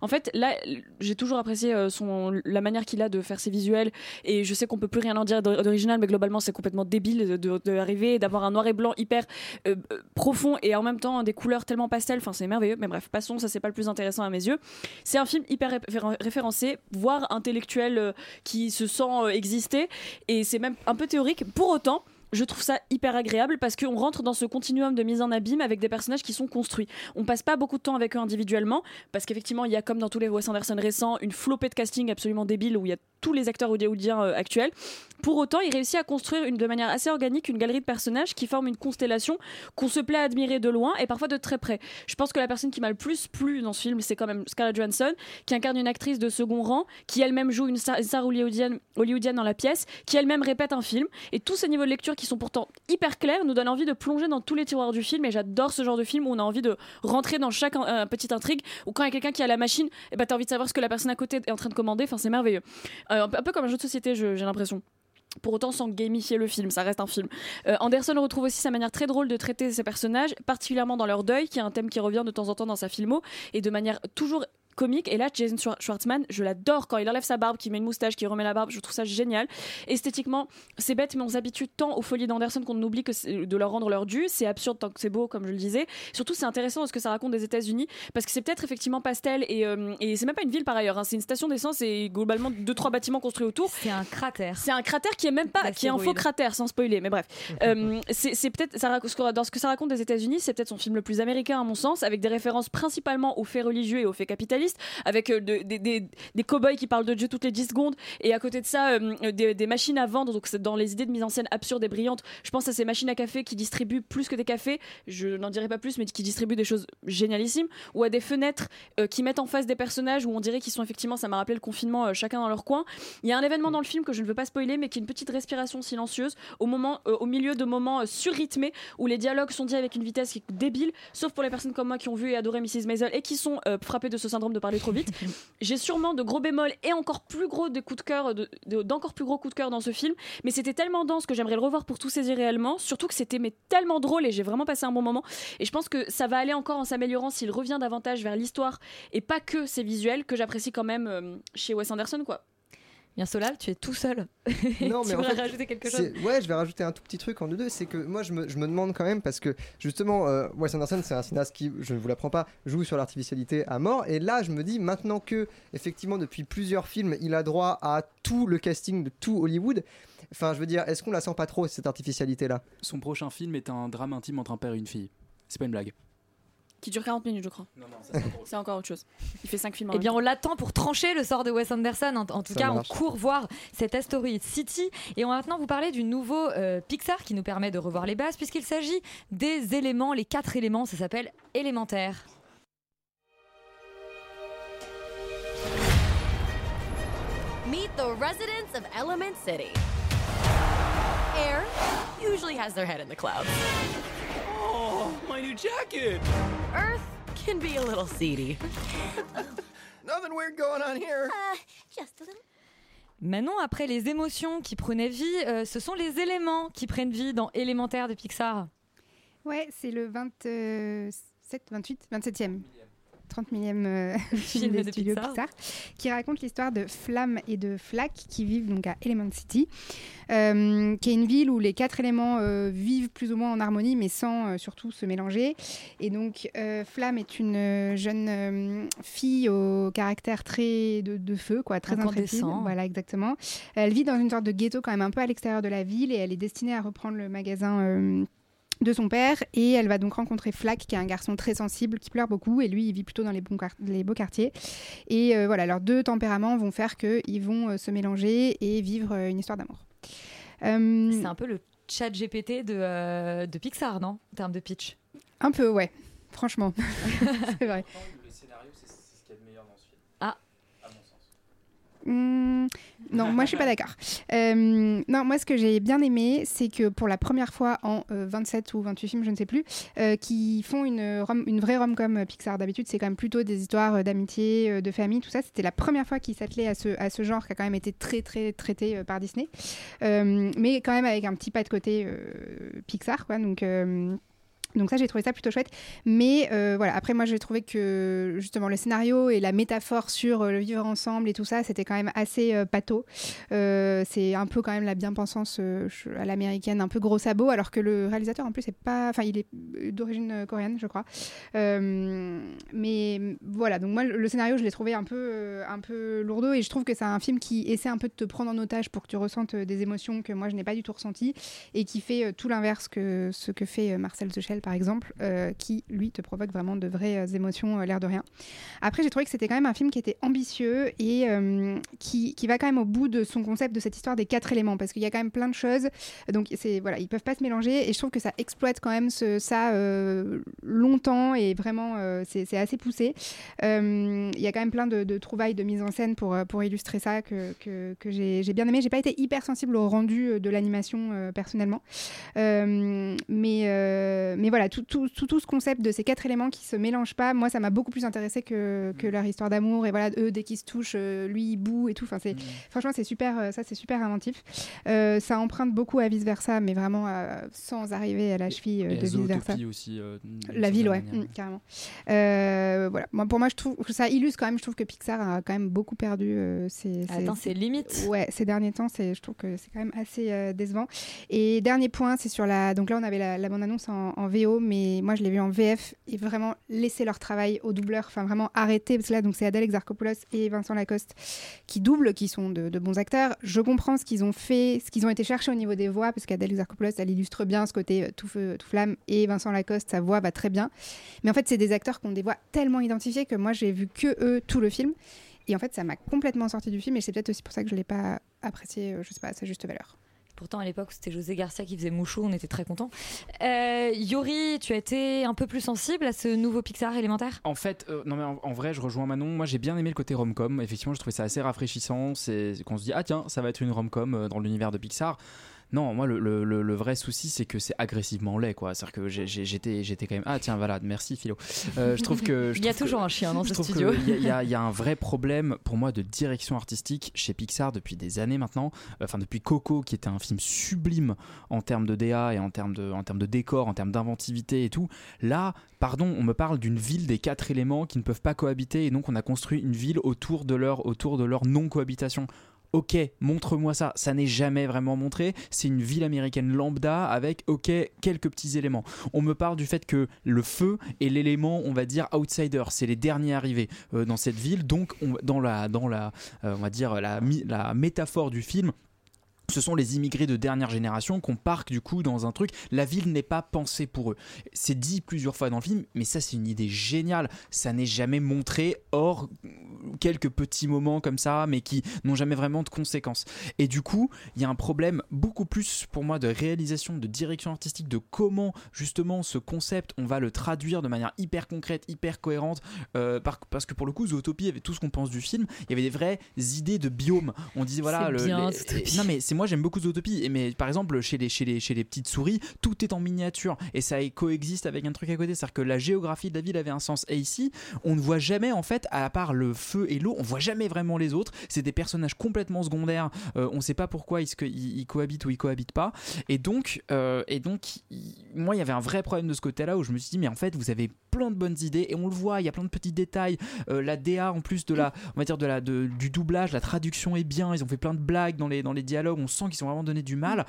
S3: En fait, là, j'ai toujours apprécié euh, son la manière qu'il a de faire ses visuels. Et je sais qu'on peut plus rien en dire d'or- d'original, mais globalement, c'est complètement débile de, de, de d'avoir un noir et blanc hyper euh, euh, profond et en même temps des couleurs tellement pastel. Enfin, c'est merveilleux. Mais bref, passons. Ça, c'est pas le plus intéressant à mes yeux. C'est un film hyper réfé- référencé, voire intellectuel, qui se sent exister. Et c'est même un peu théorique. Pour autant. Je trouve ça hyper agréable parce qu'on rentre dans ce continuum de mise en abîme avec des personnages qui sont construits. On passe pas beaucoup de temps avec eux individuellement parce qu'effectivement, il y a comme dans tous les Wes Anderson récents une flopée de casting absolument débile où il y a tous les acteurs hollywoodiens euh, actuels. Pour autant, il réussit à construire de manière assez organique une galerie de personnages qui forment une constellation qu'on se plaît à admirer de loin et parfois de très près. Je pense que la personne qui m'a le plus plu dans ce film, c'est quand même Scarlett Johansson, qui incarne une actrice de second rang, qui elle-même joue une star, hollywoodienne, dans la pièce, qui elle-même répète un film. Et tous ces niveaux de lecture qui sont pourtant hyper clairs nous donnent envie de plonger dans tous les tiroirs du film. Et j'adore ce genre de film où on a envie de rentrer dans chaque euh, petite intrigue. Ou quand il y a quelqu'un qui a la machine, et bah, t'as envie de savoir ce que la personne à côté est en train de commander. Enfin, c'est merveilleux. Euh, un peu- comme un jeu de société, j'ai l'impression. Pour autant, sans gamifier le film, ça reste un film. Euh, Anderson retrouve aussi sa manière très drôle de traiter ses personnages, particulièrement dans leur deuil, qui est un thème qui revient de temps en temps dans sa filmo, et de manière toujours comique. Et là, Jason Schwar- Schwartzman, je l'adore quand il enlève sa barbe, qu'il met une moustache, qu'il remet la barbe. Je trouve ça génial. Esthétiquement, c'est bête, mais on s'habitue tant aux folies d'Anderson qu'on oublie que de leur rendre leur dû. C'est absurde tant que c'est beau, comme je le disais. Surtout, c'est intéressant ce que ça raconte des États-Unis, parce que c'est peut-être effectivement pastel, et, euh, et c'est même pas une ville par ailleurs. hein. C'est une station d'essence et globalement deux trois bâtiments construits autour.
S5: C'est un cratère.
S3: C'est un cratère qui est même pas, qui est un faux cratère, sans spoiler, mais bref. Euh, c'est peut-être, ça dans ce que ça raconte des États-Unis, c'est peut-être son film le plus américain à mon sens, avec des références principalement aux faits religieux et aux faits capitalistes, avec euh, de- des, cow-boys qui parlent de Dieu toutes les 10 secondes, et à côté de ça, euh, des, des machines à vendre, donc dans les idées de mise en scène absurdes et brillantes. Je pense à ces machines à café qui distribuent plus que des cafés, je n'en dirai pas plus, mais qui distribuent des choses génialissimes, ou à des fenêtres euh, qui mettent en face des personnages où on dirait qu'ils sont effectivement, ça m'a rappelé le confinement, euh, chacun dans leur coin. Il y a un événement dans le film que je ne veux pas spoiler, mais qui est une petite respiration silencieuse au, moment, euh, au milieu de moments euh, surrythmés où les dialogues sont dits avec une vitesse qui est débile, sauf pour les personnes comme moi qui ont vu et adoré Mrs. Maisel et qui sont euh, frappées de ce syndrome de parler trop vite. J'ai sûrement de gros bémols et encore plus gros de coups de cœur, de- de- d'encore plus gros coups de cœur dans ce film, mais c'était tellement dense que j'aimerais le revoir pour tout saisir réellement, surtout que c'était mais tellement drôle et j'ai vraiment passé un bon moment. Et je pense que ça va aller encore en s'améliorant s'il revient davantage vers l'histoire et pas que ses visuels que j'apprécie quand même euh, chez Wes Anderson quoi.
S5: Bien Solal, tu es tout seul.
S6: Non,
S5: tu
S6: mais en
S5: voudrais
S6: fait,
S5: rajouter quelque chose?
S6: Ouais, je vais rajouter un tout petit truc en deux deux. C'est que moi, je me, je me demande quand même, parce que justement, euh, Wes Anderson, c'est un cinéaste qui, je ne vous l'apprends pas, joue sur l'artificialité à mort. Et là, je me dis, maintenant que, effectivement, depuis plusieurs films, il a droit à tout le casting de tout Hollywood. Enfin, je veux dire, est-ce qu'on la sent pas trop, cette artificialité-là?
S1: Son prochain film est un drame intime entre un père et une fille. C'est pas une blague.
S3: Qui dure 40 minutes je crois.
S1: Non, non, ça
S3: C'est encore autre chose. Il fait 5 films en
S5: Eh bien,
S3: temps.
S5: on l'attend pour trancher le sort de Wes Anderson. En, en tout
S6: Ça
S5: cas,
S6: marche.
S5: on court voir cet Asteroid City. Et on va maintenant vous parler du nouveau euh, Pixar qui nous permet de revoir les bases, puisqu'il s'agit des éléments, les quatre éléments. Ça s'appelle élémentaire.
S7: Meet the residents of Element City. Air usually has their head in the clouds.
S8: Oh, my new jacket!
S7: Earth can be a little seedy.
S8: Nothing weird going on here.
S7: Uh, just a little.
S5: Manon, après les émotions qui prenaient vie, euh, ce sont les éléments qui prennent vie dans élémentaire de Pixar.
S9: Ouais, c'est le 27, 28, 27e. 30 millième euh, film des
S5: de
S9: studios
S5: Pixar.
S9: Pixar. qui raconte l'histoire de Flamme et de Flack qui vivent donc à Element City, euh, qui est une ville où les quatre éléments euh, vivent plus ou moins en harmonie, mais sans surtout se mélanger. Et donc Flamme est une jeune fille au caractère très de, de feu, quoi, très intrépide. Voilà, exactement. Elle vit dans une sorte de ghetto quand même un peu à l'extérieur de la ville et elle est destinée à reprendre le magasin. euh, de son père et elle va donc rencontrer Flack qui est un garçon très sensible qui pleure beaucoup et lui il vit plutôt dans les, bons les beaux quartiers. Et euh, voilà leurs deux tempéraments vont faire qu'ils vont euh, se mélanger et vivre euh, une histoire d'amour.
S5: C'est un peu le chat GPT de, de Pixar, non? En termes de pitch.
S9: un peu ouais. Franchement. C'est vrai
S1: Le scénario, c'est ce qu'il y a de
S9: Hmm, non, moi je suis pas d'accord. Euh, non, moi ce que j'ai bien aimé, c'est que pour la première fois en euh, 27 ou 28 films, je ne sais plus, euh, qui font une, rom- vraie rom-com euh, Pixar. D'habitude, c'est quand même plutôt des histoires d'amitié, de famille, tout ça. C'était la première fois qu'ils s'attelaient à ce, à ce genre qui a quand même été très très traité par Disney, mais quand même avec un petit pas de côté Pixar, quoi. Donc donc ça, j'ai trouvé ça plutôt chouette. Mais euh, voilà, après moi, j'ai trouvé que justement le scénario et la métaphore sur euh, le vivre ensemble et tout ça, c'était quand même assez euh, pâteau. Euh, c'est un peu quand même la bien-pensance à l'américaine, un peu gros sabot, alors que le réalisateur en plus c'est pas, enfin il est d'origine coréenne, je crois. Mais voilà, donc moi le scénario, je l'ai trouvé un peu, un peu lourdeau et je trouve que c'est un film qui essaie un peu de te prendre en otage pour que tu ressentes des émotions que moi je n'ai pas du tout ressenties et qui fait tout l'inverse que ce que fait Marcel Par exemple, euh, qui lui te provoque vraiment de vraies euh, émotions, euh, l'air de rien. Après, j'ai trouvé que c'était quand même un film qui était ambitieux et qui, qui va quand même au bout de son concept de cette histoire des quatre éléments, parce qu'il y a quand même plein de choses. Donc, c'est voilà, ils peuvent pas se mélanger et je trouve que ça exploite quand même ça longtemps et vraiment c'est assez poussé. Il y a quand même plein de, de trouvailles de mise en scène pour, pour illustrer ça que, que, que j'ai bien aimé. J'ai pas été hyper sensible au rendu de l'animation personnellement, mais voilà tout, tout, tout, tout ce concept de ces quatre éléments qui se mélangent pas, moi ça m'a beaucoup plus intéressé que, que leur histoire d'amour et voilà eux dès qu'ils se touchent, euh, lui il boue et tout. Enfin c'est franchement c'est super, euh, ça c'est super inventif. Euh, ça emprunte beaucoup à vice versa, mais vraiment euh, sans arriver à la cheville euh,
S1: Et
S9: de vice versa.
S1: Aussi. euh,
S9: La ville, ouais, mm, carrément. Euh, voilà. Moi, pour moi, je trouve que ça illustre quand même. Je trouve que Pixar a quand même beaucoup perdu. euh, ses, ses-
S5: Attends, c'est limite.
S9: Ouais, ces derniers temps, c'est, je trouve que c'est quand même assez euh, décevant. Et dernier point, c'est sur la. Donc là, on avait la, la bande-annonce en, en Mais moi, je l'ai vu en VF et vraiment laisser leur travail aux doubleurs. Enfin, vraiment arrêter. Parce que là, donc, c'est Adèle Exarchopoulos et Vincent Lacoste qui doublent, qui sont de, bons acteurs. Je comprends ce qu'ils ont fait, ce qu'ils ont été chercher au niveau des voix, parce qu'Adèle Exarchopoulos, elle illustre bien ce côté euh, tout feu, tout flamme, et Vincent Lacoste, sa voix va très bien. Mais en fait, c'est des acteurs qui ont des voix tellement identifiées que moi, j'ai vu que eux tout le film. Et en fait, ça m'a complètement sorti du film, et c'est peut-être aussi pour ça que je l'ai pas apprécié, euh, je sais pas, à sa juste valeur.
S5: Pourtant, à l'époque, c'était José Garcia qui faisait Mouchou, on était très contents. Euh, Yori, tu as été un peu plus sensible à ce nouveau Pixar élémentaire?
S1: En fait, euh, non mais en, en vrai, je rejoins Manon. Moi, j'ai bien aimé le côté rom-com. Effectivement, je trouvais ça assez rafraîchissant. C'est c'est qu'on se dit ah tiens, ça va être une rom-com euh, dans l'univers de Pixar. Non, moi le, le- le- le vrai souci c'est que c'est agressivement laid quoi. C'est-à-dire que j'étais j'étais quand même ah tiens voilà merci Philo. Euh, je trouve que je
S5: Il y a
S1: que-
S5: toujours un chien dans ce studio.
S1: y, il y a- il y a un vrai problème pour moi de direction artistique chez Pixar depuis des années maintenant. Enfin, depuis Coco, qui était un film sublime en termes de DA et en termes de, en termes de décor, en termes d'inventivité et tout. Là, pardon, on me parle d'une ville des quatre éléments qui ne peuvent pas cohabiter et donc on a construit une ville autour de leur, autour de leur non-cohabitation. Ok, montre-moi ça. Ça n'est jamais vraiment montré. C'est une ville américaine lambda avec, ok, quelques petits éléments. On me parle du fait que le feu est l'élément, on va dire, outsider. C'est les derniers arrivés euh, dans cette ville. Donc, on- dans la, dans la, euh, on va dire la, la métaphore du film. Ce sont les immigrés de dernière génération qu'on parque du coup dans un truc. La ville n'est pas pensée pour eux. C'est dit plusieurs fois dans le film, mais ça c'est une idée géniale. Ça n'est jamais montré, hors quelques petits moments comme ça, mais qui n'ont jamais vraiment de conséquences. Et du coup, il y a un problème beaucoup plus pour moi de réalisation, de direction artistique, de comment justement ce concept on va le traduire de manière hyper concrète, hyper cohérente. euh, par- parce que pour le coup, Zootopie avait tout ce qu'on pense du film. Il y avait des vraies idées de biomes. On disait voilà, le-
S5: bien,
S1: les-
S5: Zootopie.
S1: non mais c'est moi j'aime beaucoup Zootopie. Et mais par exemple chez les chez les chez les petites souris, tout est en miniature et ça coexiste avec un truc à côté. C'est-à-dire que la géographie de la ville avait un sens. Et ici, on ne voit jamais en fait, à part le feu et l'eau, on voit jamais vraiment les autres. C'est des personnages complètement secondaires. Euh, on sait pas pourquoi ils, cohabitent ou ils cohabitent pas. Et donc, euh, et donc, moi, il y avait un vrai problème de ce côté-là où je me suis dit, mais en fait, vous avez plein de bonnes idées et on le voit. Il y a plein de petits détails. Euh, la DA en plus de la, on va dire de la, de- du doublage, la traduction est bien. Ils ont fait plein de blagues dans les dans les dialogues. On sent qu'ils ont vraiment donné du mal.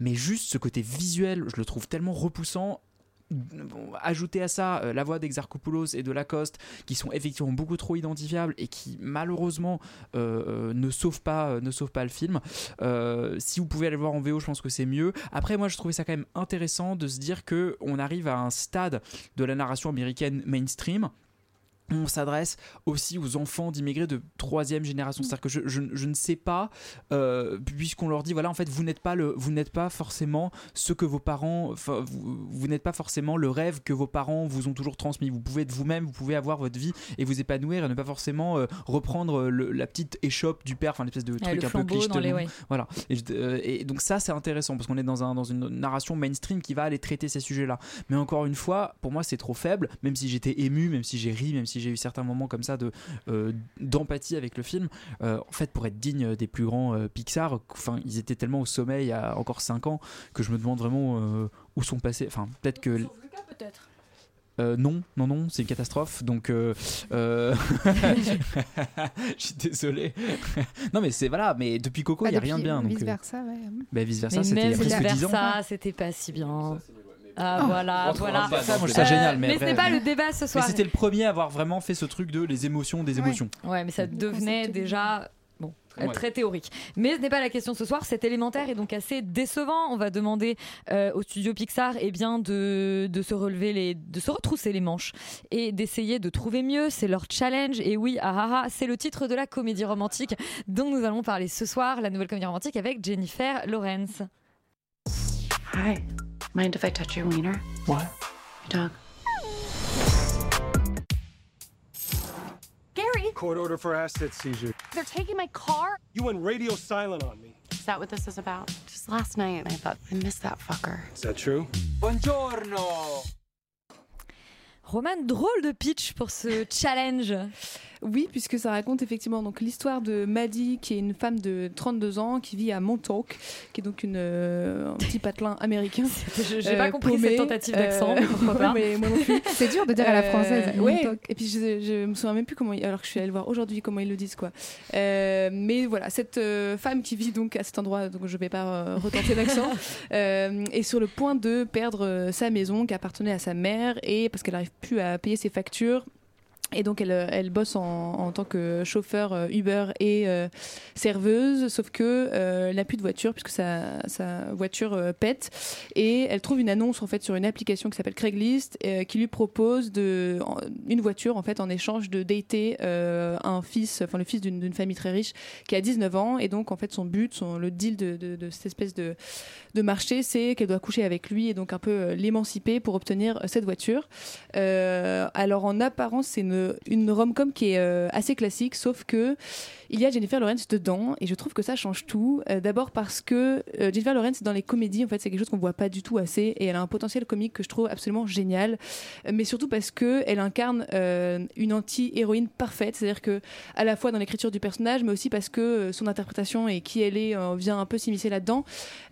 S1: Mais juste ce côté visuel, je le trouve tellement repoussant. Ajouter à ça euh, la voix d'Exarchopoulos et de Lacoste qui sont effectivement beaucoup trop identifiables et qui malheureusement euh, euh, ne sauvent pas ne sauvent pas le film. Si vous pouvez aller le voir en VO je pense que c'est mieux. Après moi je trouvais ça quand même intéressant de se dire que on arrive à un stade de la narration américaine mainstream on s'adresse aussi aux enfants d'immigrés de troisième génération. C'est-à-dire que je, je- je ne sais pas, euh, puisqu'on leur dit, voilà, en fait, vous n'êtes pas, le, vous n'êtes pas forcément ce que vos parents, enfin, vous, vous n'êtes pas forcément le rêve que vos parents vous ont toujours transmis. Vous pouvez être vous-même, vous pouvez avoir votre vie et vous épanouir et ne pas forcément euh, reprendre euh, le- la petite échoppe du père, enfin, l'espèce de
S5: Ouais,
S1: truc
S5: le
S1: un peu cliché.
S5: les. ouais.
S1: Voilà. Et, euh, et donc ça, c'est intéressant parce qu'on est dans, un, dans une narration mainstream qui va aller traiter ces sujets-là. Mais encore une fois, pour moi, c'est trop faible. Même si j'étais ému, même si j'ai ri, même si j'ai eu certains moments comme ça de euh, d'empathie avec le film. euh, en fait, pour être digne des plus grands euh, Pixar, enfin, ils étaient tellement au sommet il y a encore 5 ans que je me demande vraiment euh, où sont passés. Enfin, peut-être que
S3: peut-être.
S1: euh, non, non, non, c'est une catastrophe. Donc, euh, euh, je suis désolé. non, mais c'est voilà. Mais depuis Coco, il
S9: Bah,
S1: y a rien de bien. Donc,
S9: Vice versa, ouais.
S1: bah, vice versa,
S5: Mais
S1: c'était il y a
S5: même
S1: presque
S5: vice
S1: 10 ans.
S5: versa, c'était pas si bien. Ah voilà,
S1: Entre-
S5: voilà.
S1: Ça, moi, je trouve
S5: Euh,
S1: ça génial. Mais,
S5: mais n'est pas le débat ce
S1: Mais
S5: soir.
S1: c'était le premier à avoir vraiment fait ce truc de les émotions des émotions.
S5: Ouais, mais ça devenait déjà bon,
S1: Ouais.
S5: très théorique. Mais ce n'est pas la question ce soir. C'est élémentaire et donc assez décevant. On va demander euh, au studio Pixar eh bien, de, de se relever les, de se retrousser les manches et d'essayer de trouver mieux. C'est leur challenge. Et oui, ah, ah, ah, c'est le titre de la comédie romantique dont nous allons parler ce soir, la nouvelle comédie romantique avec Jennifer Lawrence.
S10: Hi. Mind if I touch your wiener?
S8: What?
S10: Your dog.
S7: Gary,
S11: Court order for asset seizure.
S7: they're taking my car.
S11: You went radio silent on me.
S10: Is that what this is about? Just last night, I thought I missed that fucker.
S11: Is that true?
S8: Buongiorno!
S5: Roman, drôle de pitch pour ce challenge.
S4: Oui, puisque ça raconte effectivement donc l'histoire de Maddie, qui est une femme de 32 ans qui vit à Montauk, qui est donc une, euh, un petit patelin américain.
S5: Je J'ai
S4: Euh,
S5: pas compris
S4: paumé,
S5: cette tentative d'accent,
S4: euh,
S5: mais pourquoi pas.
S4: mais moi non plus.
S9: C'est dur de dire à la française.
S4: Euh, ouais. Et puis je, je me souviens même plus comment, ils- alors que je suis allée le voir aujourd'hui, comment ils le disent quoi. Euh, mais voilà, cette euh, femme qui vit donc à cet endroit, donc je vais pas euh, retenter l'accent, euh, est sur le point de perdre sa maison qui appartenait à sa mère et parce qu'elle n'arrive plus à payer ses factures. Et donc elle, euh, elle bosse en, en tant que chauffeur euh, Uber et euh, serveuse, sauf que elle n'a plus de voiture puisque sa, sa voiture pète. Et elle trouve une annonce en fait sur une application qui s'appelle Craigslist qui lui propose de, une voiture en fait en échange de dater un fils, enfin le fils d'une famille très riche qui a 19 ans. Et donc en fait son but, son, le deal de, de- cette espèce de, de marché, c'est qu'elle doit coucher avec lui et donc un peu l'émanciper pour obtenir cette voiture. Alors en apparence, c'est une, une rom-com qui est euh, assez classique, sauf que il y a Jennifer Lawrence dedans et je trouve que ça change tout. Euh, D'abord parce que euh, Jennifer Lawrence dans les comédies, en fait, c'est quelque chose qu'on voit pas du tout assez et elle a un potentiel comique que je trouve absolument génial. Mais surtout parce que elle incarne euh, une anti-héroïne parfaite, c'est-à-dire que à la fois dans l'écriture du personnage, mais aussi parce que son interprétation et qui elle est vient un peu s'immiscer là-dedans,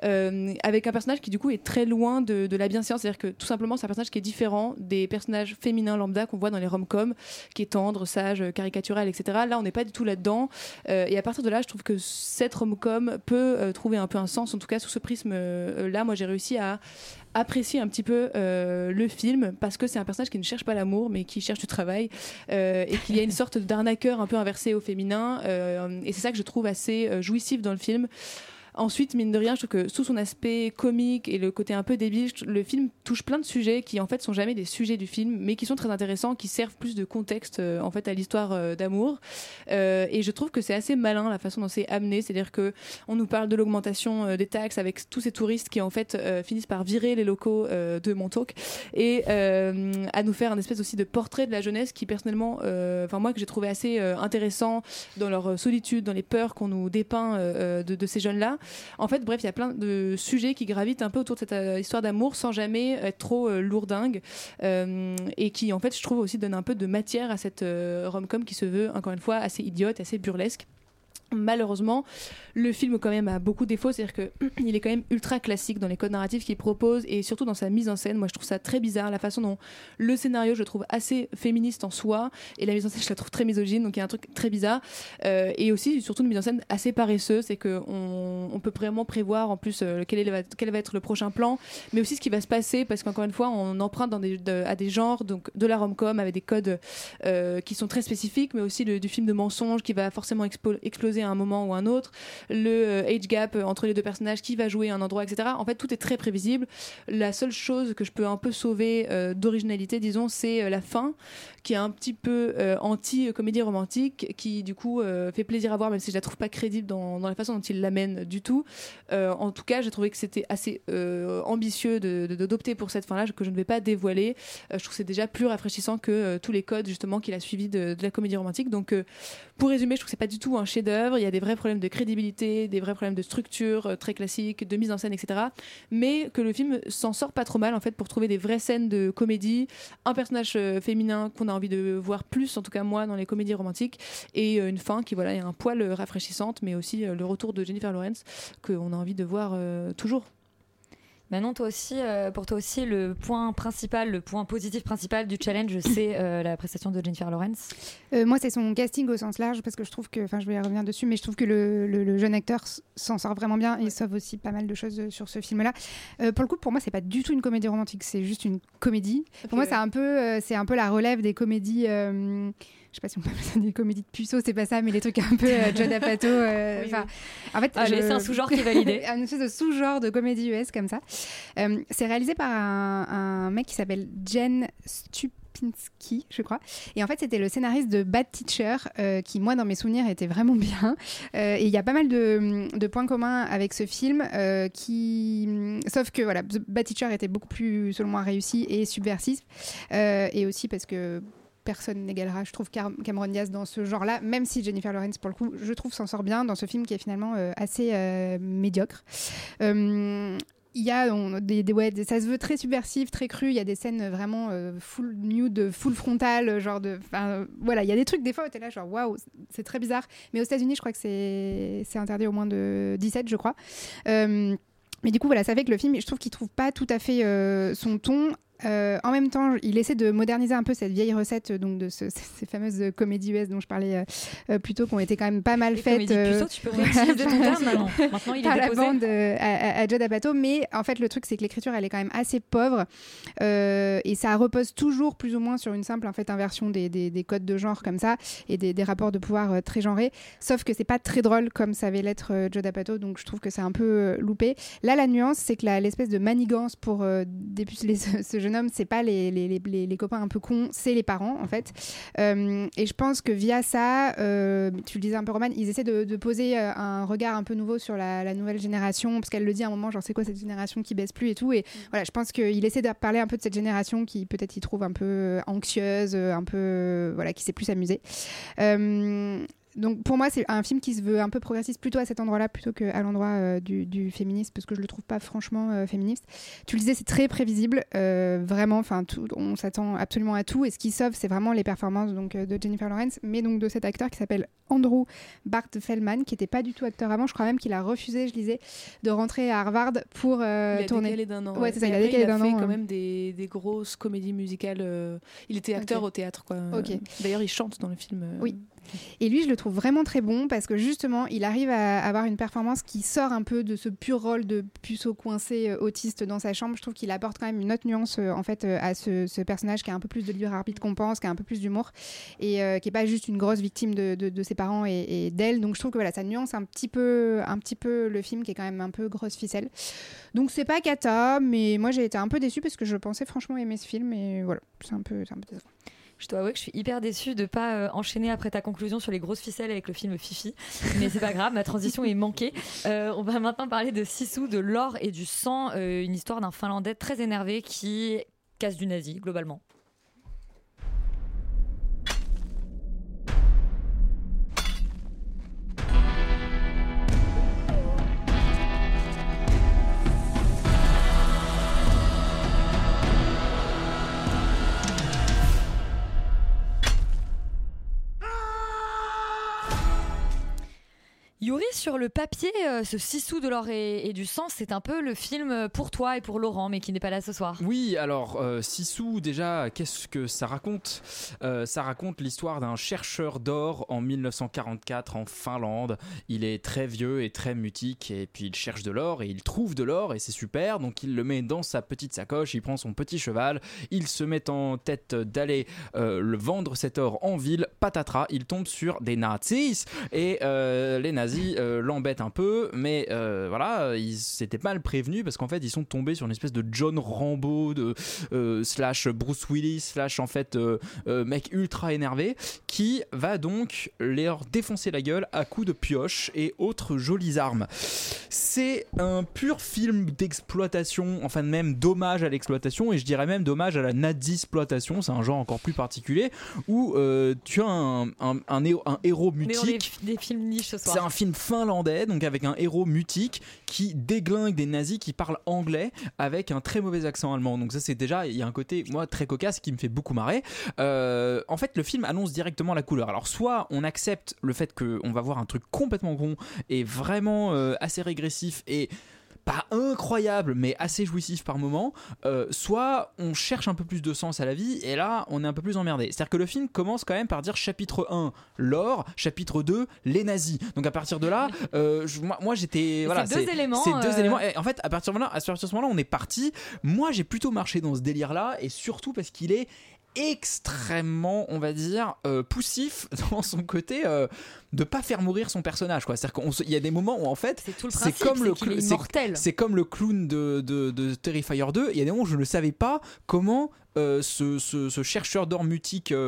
S4: avec un personnage qui du coup est très loin de, de la bienséance, c'est-à-dire que tout simplement c'est un personnage qui est différent des personnages féminins lambda qu'on voit dans les rom-coms, qui est tendre, sage, caricatural, etc. Là, on n'est pas du tout là-dedans. Euh, et à partir de là, je trouve que cette rom-com peut euh, trouver un peu un sens, en tout cas sous ce prisme-là. moi, j'ai réussi à apprécier un petit peu euh, le film parce que c'est un personnage qui ne cherche pas l'amour mais qui cherche du travail euh, et qu'il y a une sorte d'arnaqueur un peu inversé au féminin euh, et c'est ça que je trouve assez euh, jouissif dans le film Ensuite, mine de rien, je trouve que sous son aspect comique et le côté un peu débile, le film touche plein de sujets qui en fait sont jamais des sujets du film, mais qui sont très intéressants, qui servent plus de contexte euh, en fait à l'histoire euh, d'amour. Euh, et je trouve que c'est assez malin la façon dont c'est amené, c'est-à-dire que on nous parle de l'augmentation des taxes avec tous ces touristes qui en fait finissent par virer les locaux de Montauk et à nous faire un espèce aussi de portrait de la jeunesse qui personnellement, enfin moi que j'ai trouvé assez intéressant dans leur solitude, dans les peurs qu'on nous dépeint de, de ces jeunes-là. En fait, bref, il y a plein de sujets qui gravitent un peu autour de cette euh, histoire d'amour sans jamais être trop euh, lourdingue euh, et qui, en fait, je trouve aussi donne un peu de matière à cette rom-com qui se veut, encore une fois, assez idiote, assez burlesque. Malheureusement, le film quand même a beaucoup de défauts, c'est-à-dire que il est quand même ultra classique dans les codes narratifs qu'il propose et surtout dans sa mise en scène. Moi, je trouve ça très bizarre la façon dont le scénario, je le trouve assez féministe en soi et la mise en scène, je la trouve très misogyne. Donc il y a un truc très bizarre Euh, et aussi surtout une mise en scène assez paresseuse, c'est que on, peut vraiment prévoir en plus euh, quel, va être le prochain plan, mais aussi ce qui va se passer parce qu'encore une fois, on emprunte à des genres donc de la rom-com avec des codes euh, qui sont très spécifiques, mais aussi du film de mensonge qui va forcément expo- à un moment ou un autre, le euh, age gap euh, entre les deux personnages, qui va jouer à un endroit, etc. En fait, tout est très prévisible. La seule chose que je peux un peu sauver euh, d'originalité, disons, c'est la fin, qui est un petit peu anti-comédie romantique, qui du coup fait plaisir à voir, même si je la trouve pas crédible dans, dans la façon dont il l'amène du tout. En tout cas, j'ai trouvé que c'était assez ambitieux de- de- d'opter pour cette fin-là, que je ne vais pas dévoiler. Je trouve que c'est déjà plus rafraîchissant que tous les codes justement qu'il a suivis de, de la comédie romantique. Donc, pour résumer, je trouve que c'est pas du tout un chef-d'œuvre. Il y a des vrais problèmes de crédibilité, des vrais problèmes de structure euh, très classiques, de mise en scène, etc. Mais que le film s'en sort pas trop mal en fait pour trouver des vraies scènes de comédie, un personnage euh, féminin qu'on a envie de voir plus, en tout cas moi, dans les comédies romantiques, et euh, une fin qui voilà est un poil rafraîchissante, mais aussi le retour de Jennifer Lawrence qu'on a envie de voir toujours.
S5: Manon, toi aussi, euh, pour toi aussi, le point principal, le point positif principal du challenge, c'est euh, la prestation de Jennifer Lawrence.
S9: Euh, moi, c'est son casting au sens large, parce que je trouve que, enfin, je vais y revenir dessus, mais je trouve que le, le- le jeune acteur s'en sort vraiment bien. Il sauve aussi pas mal de choses sur ce film-là. Pour le coup, pour moi, c'est pas du tout une comédie romantique, c'est juste une comédie. Pour moi, c'est un peu, c'est un peu la relève des comédies. Je sais pas si on peut appeler ça des comédies de puceaux, c'est pas ça, mais les trucs un peu euh, Judd Apatow. euh,
S5: Oui,
S9: En fait,
S5: Allez, c'est un sous-genre qui est validé.
S9: un espèce de sous-genre de comédie US comme ça. Euh, c'est réalisé par un, un mec qui s'appelle Jen Stupinski, je crois. Et en fait, c'était le scénariste de Bad Teacher, euh, qui, moi, dans mes souvenirs, était vraiment bien. Euh, et il y a pas mal de, de points communs avec ce film, euh, qui... sauf que voilà, Bad Teacher était beaucoup plus, selon moi, réussi et subversif. Et aussi parce que personne n'égalera, je trouve, Cameron Diaz dans ce genre-là, même si Jennifer Lawrence, pour le coup, je trouve, s'en sort bien dans ce film qui est finalement euh, assez euh, médiocre. Euh, il y a des, des- ouais, ça se veut très subversif, très cru. Il y a des scènes vraiment full nude, full frontal, genre de. euh, voilà, il y a des trucs des fois où t'es là, genre waouh, c'est très bizarre. Mais aux États-Unis, je crois que c'est interdit au moins de 17, je crois. Mais du coup, voilà, ça fait que le film, je trouve qu'il trouve pas tout à fait son ton. Euh, en même temps, il essaie de moderniser un peu cette vieille recette euh, donc de ce- ces fameuses comédies US dont je parlais euh, euh, plus tôt, qui ont été quand même pas mal
S5: Les
S9: faites.
S5: de
S9: euh,
S5: puceaux, tu peux réutiliser ton terme maintenant. Maintenant, il est
S9: par la
S5: déposé.
S9: bande euh, à, à, Judd Apatow. Mais en fait, le truc, c'est que l'écriture, elle est quand même assez pauvre. Euh, et ça repose toujours plus ou moins sur une simple en fait, inversion des, des- des codes de genre comme ça et des, des rapports de pouvoir euh, très genrés. Sauf que c'est pas très drôle comme ça avait l'être euh, Judd Apatow. Donc je trouve que c'est un peu euh, loupé. Là, la nuance, c'est que la- l'espèce de manigance pour euh, dépuceler ce, ce jeune homme, c'est pas les, les, les- les- les copains un peu cons, c'est les parents en fait. Euh, et je pense que via ça, euh, tu le disais un peu Roman, ils essaient de, de poser euh, un regard un peu nouveau sur la, la nouvelle génération, parce qu'elle le dit à un moment, genre c'est quoi cette génération qui baisse plus et tout. Et voilà, je pense qu'il essaie de parler un peu de cette génération qui peut-être il trouve un peu anxieuse, un peu voilà, qui sait plus s'amuser. Euh, donc pour moi, c'est un film qui se veut un peu progressiste plutôt à cet endroit-là plutôt qu'à l'endroit euh, du, du féminisme, parce que je le trouve pas franchement euh, féministe. Tu le disais, c'est très prévisible, euh, vraiment. Enfin, on s'attend absolument à tout, et ce qui sauve, c'est vraiment les performances donc de Jennifer Lawrence, mais donc de cet acteur qui s'appelle Andrew Bart Feldman, qui n'était pas du tout acteur avant. Je crois même qu'il a refusé, je lisais, de rentrer à Harvard pour euh,
S4: il a
S9: tourner.
S4: décalé d'un an.
S9: Ouais, c'est ça, il a décalé
S4: a
S9: d'un
S4: fait
S9: an,
S4: quand même des, des grosses comédies musicales. Il était acteur au théâtre, quoi.
S9: Ok.
S4: D'ailleurs, il chante dans le film.
S9: Oui. Et lui, je le trouve vraiment très bon parce que justement, il arrive à avoir une performance qui sort un peu de ce pur rôle de puceau coincé euh, autiste dans sa chambre. Je trouve qu'il apporte quand même une autre nuance euh, en fait euh, à ce, personnage qui a un peu plus de libre arbitre qu'on pense, qui a un peu plus d'humour et qui est pas juste une grosse victime de, ses parents et, d'elle. Donc je trouve que voilà, ça nuance un petit peu, un petit peu le film qui est quand même un peu grosse ficelle. Donc c'est pas cata, mais moi j'ai été un peu déçue parce que je pensais franchement aimer ce film et voilà, c'est un peu, c'est un peu.
S5: Je dois avouer que je suis hyper déçue de pas euh, enchaîner après ta conclusion sur les grosses ficelles avec le film Fifi. Mais c'est pas grave, ma transition est manquée. Euh, on va maintenant parler de Sisu, de l'or et du sang, euh, une histoire d'un Finlandais très énervé qui casse du nazi, globalement. Yuri sur le papier, euh, ce Sissou de l'or et, du sang, c'est un peu le film pour toi et pour Laurent, mais qui n'est pas là ce soir.
S1: Oui, alors euh, Sissou, déjà, qu'est-ce que ça raconte? Euh, Ça raconte l'histoire d'un chercheur d'or en 1944 en Finlande. Il est très vieux et très mutique, et puis il cherche de l'or et il trouve de l'or et c'est super. Donc il le met dans sa petite sacoche, il prend son petit cheval, il se met en tête d'aller euh, le vendre cet or en ville. Patatras, il tombe sur des nazis et euh, les nazis euh, l'embêtent un peu, mais euh, voilà, ils s'étaient mal prévenus parce qu'en fait ils sont tombés sur une espèce de John Rambo de euh, slash Bruce Willis slash en fait mec ultra énervé qui va donc leur défoncer la gueule à coups de pioche et autres jolies armes. C'est un pur film d'exploitation, enfin même d'hommage à l'exploitation et je dirais même d'hommage à la nazi-exploitation, c'est un genre encore plus particulier où tu as un, un- un héros- un héros
S5: On est des,
S1: mutique
S5: films niches ce soir.
S1: Film finlandais, donc avec un héros mutique qui déglingue des nazis qui parlent anglais avec un très mauvais accent allemand. Donc ça c'est déjà, il y a un côté, moi, très cocasse qui me fait beaucoup marrer. Euh, en fait, le film annonce directement la couleur. Alors soit on accepte le fait qu'on va voir un truc complètement con et vraiment euh, assez régressif et pas incroyable, mais assez jouissif par moment, euh, soit on cherche un peu plus de sens à la vie, et là, on est un peu plus emmerdé. C'est-à-dire que le film commence quand même par dire chapitre 1, l'or, chapitre 2, les nazis. Donc à partir de là, euh, je- moi, moi, j'étais... Voilà,
S5: deux éléments,
S1: C'est deux
S5: euh,
S1: éléments. Et en fait, à partir de là, à partir de ce moment-là, on est parti. Moi, j'ai plutôt marché dans ce délire-là, et surtout parce qu'il est extrêmement, on va dire, poussif dans son côté de pas faire mourir son personnage. quoi. C'est-à-dire qu'il y a des moments où en fait,
S5: C'est
S1: c'est comme le
S5: c'est
S1: c'est- c'est comme le clown de, de, de Terrifier 2. Il y a des moments où je ne savais pas comment euh, ce, ce- ce chercheur d'or mutique euh,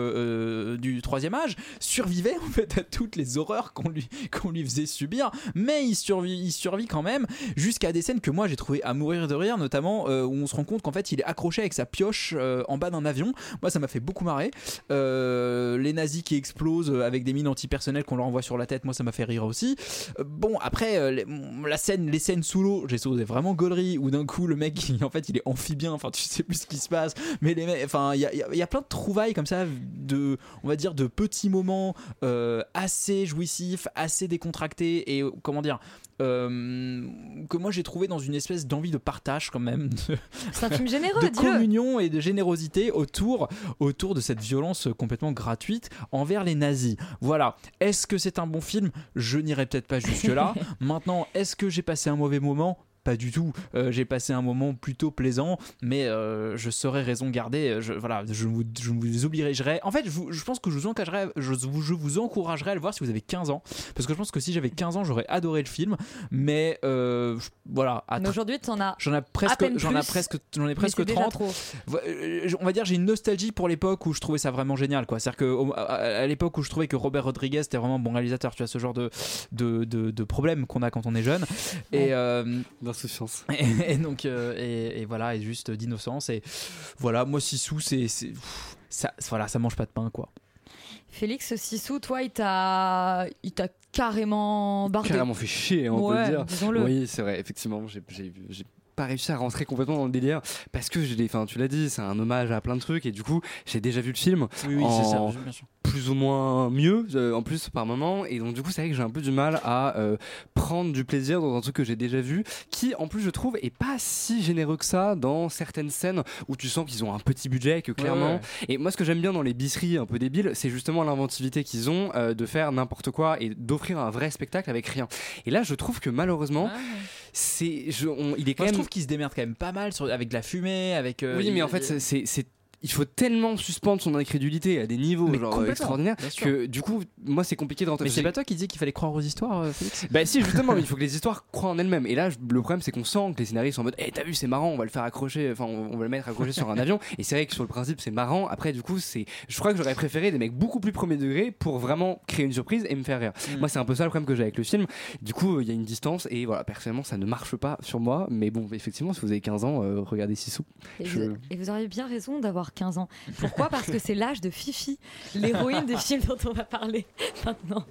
S1: euh, du troisième âge survivait en fait à toutes les horreurs qu'on lui, qu'on lui faisait subir. Mais il survit, il survit quand même jusqu'à des scènes que moi j'ai trouvé à mourir de rire, notamment euh, où on se rend compte qu'en fait il est accroché avec sa pioche euh, en bas d'un avion. Moi ça m'a fait beaucoup marrer. Les nazis qui explosent avec des mines antipersonnelles qu'on leur envoie sur la tête, moi ça m'a fait rire aussi. Euh, bon après euh, les, la scène, les scènes sous l'eau, j'ai trouvé vraiment gaulerie où d'un coup le mec en fait il est amphibien, enfin tu sais plus ce qui se passe, mais les mecs, enfin il y a, y a- y a plein de trouvailles comme ça de, on va dire de petits moments euh, assez jouissifs, assez décontractés et comment dire. Euh, que moi j'ai trouvé dans une espèce d'envie de partage quand même de,
S5: C'est un film généreux,
S1: de communion et de générosité autour, autour de cette violence complètement gratuite envers les nazis. Voilà. Est-ce que c'est un bon film? Je n'irai peut-être pas jusque-là. Maintenant, est-ce que j'ai passé un mauvais moment? Pas du tout. Euh, j'ai passé un moment plutôt plaisant, mais euh, je saurais raison garder. Je, voilà, je vous, je vous obligerai. En fait, je, vous- je pense que je vous, encouragerai, je, vous, je vous encouragerai à le voir si vous avez 15 ans, parce que je pense que si j'avais 15 ans, j'aurais adoré le film. Mais euh, je- voilà,
S5: aujourd'hui, t'en as.
S1: J'en ai presque, j'en ai presque, j'en ai presque
S5: c'est déjà
S1: 30.
S5: trop.
S1: Euh, On va dire j'ai une nostalgie pour l'époque où je trouvais ça vraiment génial quoi. C'est-à-dire que à, à l'époque où je trouvais que Robert Rodriguez était vraiment un bon réalisateur, tu vois ce genre de de, de, de problème qu'on a quand on est jeune et euh,
S2: d'insouciance.
S1: Et, et donc euh, et, et voilà et juste d'innocence et voilà moi Sissou c'est ça voilà ça mange pas de pain quoi.
S5: Félix Sissou, toi, il t'a, il t'a carrément bardé.
S2: Carrément fait chier, on peut
S5: Ouais,
S2: le dire. Oui, c'est vrai, effectivement, j'ai pas réussi à rentrer complètement dans le délire parce que j'ai enfin tu l'as dit c'est un hommage à plein de trucs et du coup j'ai déjà vu le film
S1: Oui, oui, c'est ça, bien sûr.
S2: plus ou moins mieux euh, en plus par moment et donc du coup c'est vrai que j'ai un peu du mal à euh, prendre du plaisir dans un truc que j'ai déjà vu qui en plus je trouve est pas si généreux que ça dans certaines scènes où tu sens qu'ils ont un petit budget et que clairement
S1: ouais.
S2: et moi ce que j'aime bien dans les bisseries un peu débiles c'est justement l'inventivité qu'ils ont euh, de faire n'importe quoi et d'offrir un vrai spectacle avec rien et là je trouve que malheureusement je- on- il est quand
S1: Moi, je trouve qu'il se démerde quand même pas mal sur, avec de la fumée avec euh,
S2: oui, mais en fait, c'est- c'est. c'est- il faut tellement suspendre son incrédulité à des niveaux
S1: Mais
S2: genre,
S1: complètement,
S2: extraordinaires que du coup, moi, c'est compliqué de rentrer.
S1: Mais c'est pas toi qui disais qu'il fallait croire aux histoires, euh, Félix
S2: Bah si, justement, mais il faut que les histoires croient en elles-mêmes. Et là, le problème, c'est qu'on sent que les scénaristes sont en mode, eh, t'as vu, c'est marrant, on va le faire accrocher, enfin, on va le mettre accroché sur un avion. Et c'est vrai que sur le principe, c'est marrant. Après, du coup, c'est, je crois que j'aurais préféré des mecs beaucoup plus premier degré pour vraiment créer une surprise et me faire rire.
S1: Mm.
S2: Moi, c'est un peu ça le problème que j'ai avec le film. Du coup, il y a une distance et voilà, personnellement, ça ne marche pas sur moi. Mais bon, effectivement, si vous avez 15 ans, euh, regardez Sissou.
S5: Et,
S2: Je-
S5: vous, et vous auriez bien raison d'avoir 15 ans. Pourquoi? Parce que c'est l'âge de Fifi, l'héroïne des films dont on va parler maintenant.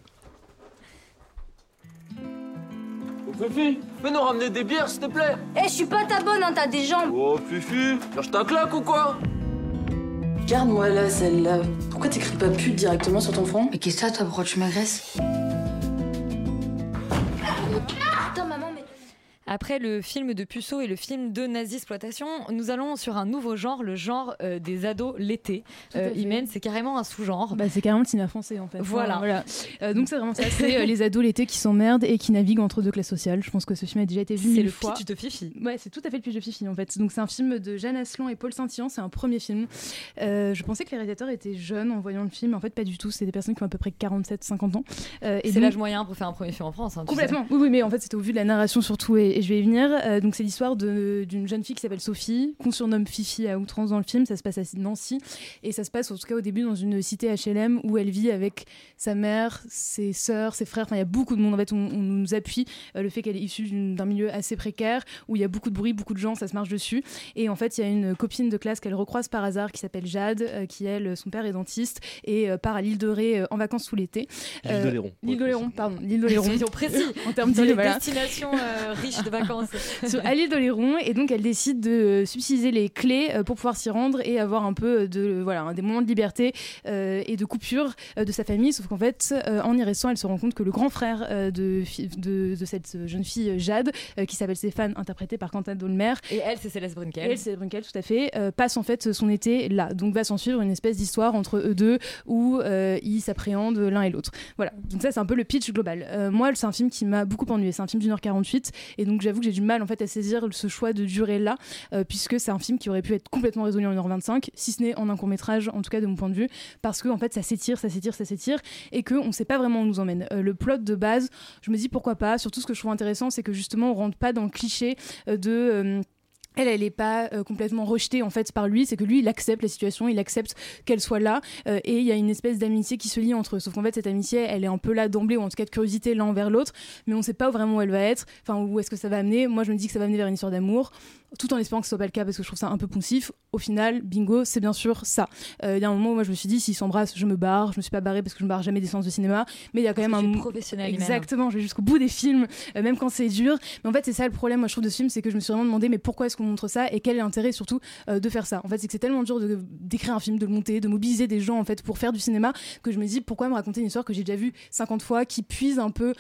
S8: Fifi, fais nous ramener des bières, s'il te plaît.
S12: Eh, je suis pas ta bonne, hein, t'as des jambes.
S8: Oh, Fifi, lâche ta claque ou quoi?
S13: Regarde-moi là, celle-là. Pourquoi t'écris pas pute directement sur ton front?
S12: Mais qu'est-ce que ça, toi, pourquoi tu m'agresses?
S5: Après le film de puceau et le film de nazi-exploitation, nous allons sur un nouveau genre, le genre euh, des ados l'été. Euh. Imen, c'est carrément un sous-genre.
S4: Bah, c'est carrément le cinéma français en fait.
S5: Voilà.
S4: Euh, donc c'est vraiment ça, c'est euh, les ados l'été qui s'emmerdent et qui naviguent entre deux classes sociales. Je pense que ce film a déjà été vu
S5: C'est
S4: mille
S5: le
S4: fois.
S5: pitch de Fifi.
S4: Ouais, c'est tout à fait le pitch de Fifi en fait. Donc c'est un film de Jeanne Asselin et Paul Saint-Yan, c'est un premier film. Je pensais que les réalisateurs étaient jeunes en voyant le film, en fait pas du tout, c'est des personnes qui ont à peu près 47-50 ans.
S5: C'est l'âge moyen pour faire un premier film en France. hein,
S4: Complètement. Oui, oui, mais en fait, c'était au vu de la narration surtout, et, et je vais y venir. Euh, donc, c'est l'histoire de- d'une jeune fille qui s'appelle Sophie, qu'on surnomme Fifi à outrance dans le film. Ça se passe à Nancy, et ça se passe en tout cas au début dans une cité HLM où elle vit avec sa mère, ses sœurs, ses frères. Enfin, il y a beaucoup de monde. En fait, on, on nous appuie euh, le fait qu'elle est issue d'un milieu assez précaire où il y a beaucoup de bruit, beaucoup de gens, ça se marche dessus. Et en fait, il y a une copine de classe qu'elle recroise par hasard qui s'appelle Jade, euh, qui elle, son père est dentiste et part à l'île de Ré en vacances tout l'été.
S14: L'île d'Oléron, pour
S4: L'île d'Oléron, pardon. L'île d'Oléron.
S5: Soyons précis.
S4: en termes voilà
S5: destinations euh, riches de vacances.
S4: sur à l'île d'Oléron et donc elle décide de euh, subsidier les clés euh, pour pouvoir s'y rendre et avoir un peu de voilà des moments de liberté euh, et de coupure euh, de sa famille sauf qu'en fait euh, en y restant elle se rend compte que le grand frère euh, de, de, de cette jeune fille euh, Jade euh, qui s'appelle Stéphane interprété par Quentin Dolmer
S5: Et elle, c'est Céleste Brunkel.
S4: et elle, c'est Brunkel, tout à fait, euh, passe en fait son été là. Donc va s'en suivre une espèce d'histoire entre eux deux où euh, ils s'appréhendent l'un et l'autre. Voilà. Donc ça, c'est un peu le pitch global. Euh, moi, c'est un film qui m'a beaucoup ennuyé. C'est un film d'une heure 48 et donc j'avoue que j'ai du mal en fait à saisir ce choix de durée là, euh, puisque c'est un film qui aurait pu être complètement résolu en 1h25, si ce n'est en un court métrage, en tout cas de mon point de vue, parce que en fait ça s'étire, ça s'étire, ça s'étire, et que on sait pas vraiment où nous emmène. Euh, le plot de base, je me dis pourquoi pas. Surtout, ce que je trouve intéressant, c'est que justement on rentre pas dans le cliché euh, de elle, elle n'est pas euh, complètement rejetée en fait par lui, c'est que lui, il accepte la situation, il accepte qu'elle soit là, euh, et il y a une espèce d'amitié qui se lie entre eux. Sauf qu'en fait, cette amitié, elle est un peu là d'emblée, ou en tout cas de curiosité l'un envers l'autre, mais on ne sait pas vraiment où elle va être, enfin où est-ce que ça va amener. Moi, je me dis que ça va amener vers une histoire d'amour, tout en espérant que ce soit pas le cas parce que je trouve ça un peu poncif. Au final, bingo, c'est bien sûr ça. Euh, Il y a un moment où moi je me suis dit, s'ils s'embrassent, je me barre. Je me suis pas barrée parce que je me barre jamais des séances de cinéma, mais il y a quand même un
S5: Imen.
S4: Exactement, je vais jusqu'au bout des films, euh, même quand c'est dur. Mais en fait, c'est ça le problème, moi je trouve de ce film, c'est que je me suis vraiment demandé, mais pourquoi est-ce qu'on montre ça et quel est l'intérêt surtout euh, de faire ça? En fait, c'est que c'est tellement dur d'écrire un film, de le monter, de mobiliser des gens en fait pour faire du cinéma que je me dis pourquoi me raconter une histoire que j'ai déjà vue 50 fois, qui puise un peu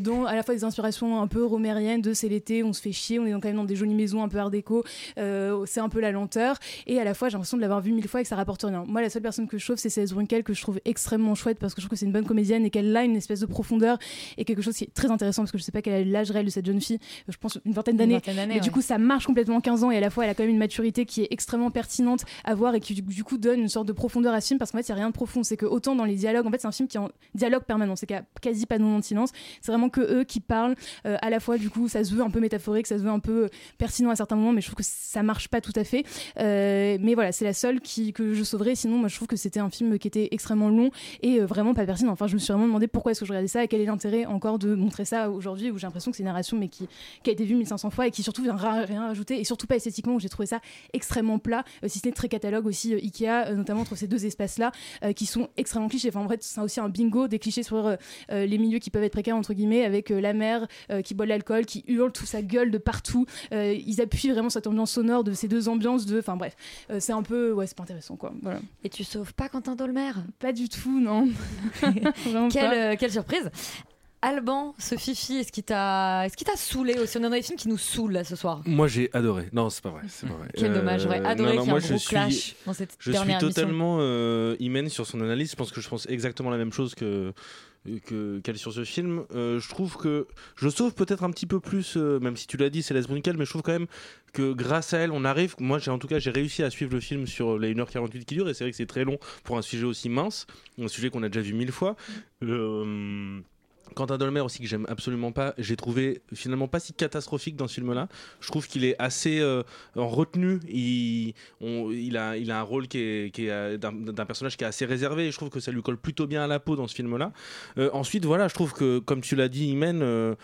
S4: dans à la fois des inspirations un peu romériennes de c'est l'été, on se fait chier, on est dans- quand même dans des jolies maisons un peu art déco, euh, c'est un peu la lenteur. Et à la fois j'ai l'impression de l'avoir vu mille fois et que ça rapporte rien. Moi, la seule personne que je trouve, c'est Céleste Brunkel que je trouve extrêmement chouette parce que je trouve que c'est une bonne comédienne et qu'elle a une espèce de profondeur et quelque chose qui est très intéressant parce que je sais pas quel est l'âge réel de cette jeune fille, je pense une vingtaine d'années. Mais du coup, ça marche complètement 15 ans et à la fois elle a quand même une maturité qui est extrêmement pertinente à voir et qui du- coup donne une sorte de profondeur à ce film parce qu'en fait il n'y a rien de profond. C'est que autant dans les dialogues en fait c'est un film qui est en dialogue permanent. C'est qu'il quasi pas de moment de silence c'est vraiment que eux qui parlent euh, à la fois du coup ça se veut un peu métaphorique ça se veut un peu euh, pertinent à certains moments mais je trouve que ça marche pas tout à fait. Euh, mais voilà c'est la seule qui, que je sauverais. Sinon moi je trouve que c'était un film qui était extrêmement long et euh, vraiment pas pertinent. Enfin je me suis vraiment demandé pourquoi est-ce que je regardais ça et quel est l'intérêt encore de montrer ça aujourd'hui où j'ai l'impression que c'est une narration mais qui, a été vue 1500 fois et qui surtout vient rien rajouter et surtout pas esthétiquement où j'ai trouvé ça extrêmement plat euh, si ce n'est très catalogue aussi Ikea notamment entre ces deux espaces là qui sont extrêmement clichés. Enfin en fait c'est aussi un bingo des clichés sur les milieux qui peuvent être précaires entre guillemets avec la mère qui boit de l'alcool qui hurle tout sa gueule de partout. Ils appuient vraiment cette ambiance sonore de ces deux ambiances de enfin bref euh, c'est un peu ouais c'est pas intéressant quoi voilà
S5: Et tu sauves pas Quentin Dolmer?
S4: Pas du tout non
S5: quelle, euh, quelle surprise Alban, ce Fifi, est-ce qu'il t'a est-ce qu'il t'a saoulé aussi? On en a des films qui nous saoulent là ce soir.
S14: Moi j'ai adoré. Non, c'est pas vrai. C'est pas vrai.
S5: Quel dommage, j'aurais adoré
S14: non, non,
S5: qu'il y ait un
S14: je
S5: gros
S14: suis,
S5: clash dans cette
S14: Je
S5: dernière
S14: suis totalement euh, sur son analyse. Je pense que je pense exactement la même chose que que- qu'elle sur ce film. Euh, je trouve que je sauve peut-être un petit peu plus, euh, même si tu l'as dit, c'est Les mais je trouve quand même que grâce à elle, on arrive. Moi, j'ai en tout cas, j'ai réussi à suivre le film sur les 1h48 qui dure, et c'est vrai que c'est très long pour un sujet aussi mince, un sujet qu'on a déjà vu mille fois. Euh, Quentin Dolmer aussi que j'aime absolument pas, j'ai trouvé finalement pas si catastrophique dans ce film-là. Je trouve qu'il est assez euh, en retenue. Il, a, un rôle qui est, euh, d'un d'un personnage qui est assez réservé. Et je trouve que ça lui colle plutôt bien à la peau dans ce film-là. Euh, ensuite, voilà, je trouve que comme tu l'as dit, Imen. euh,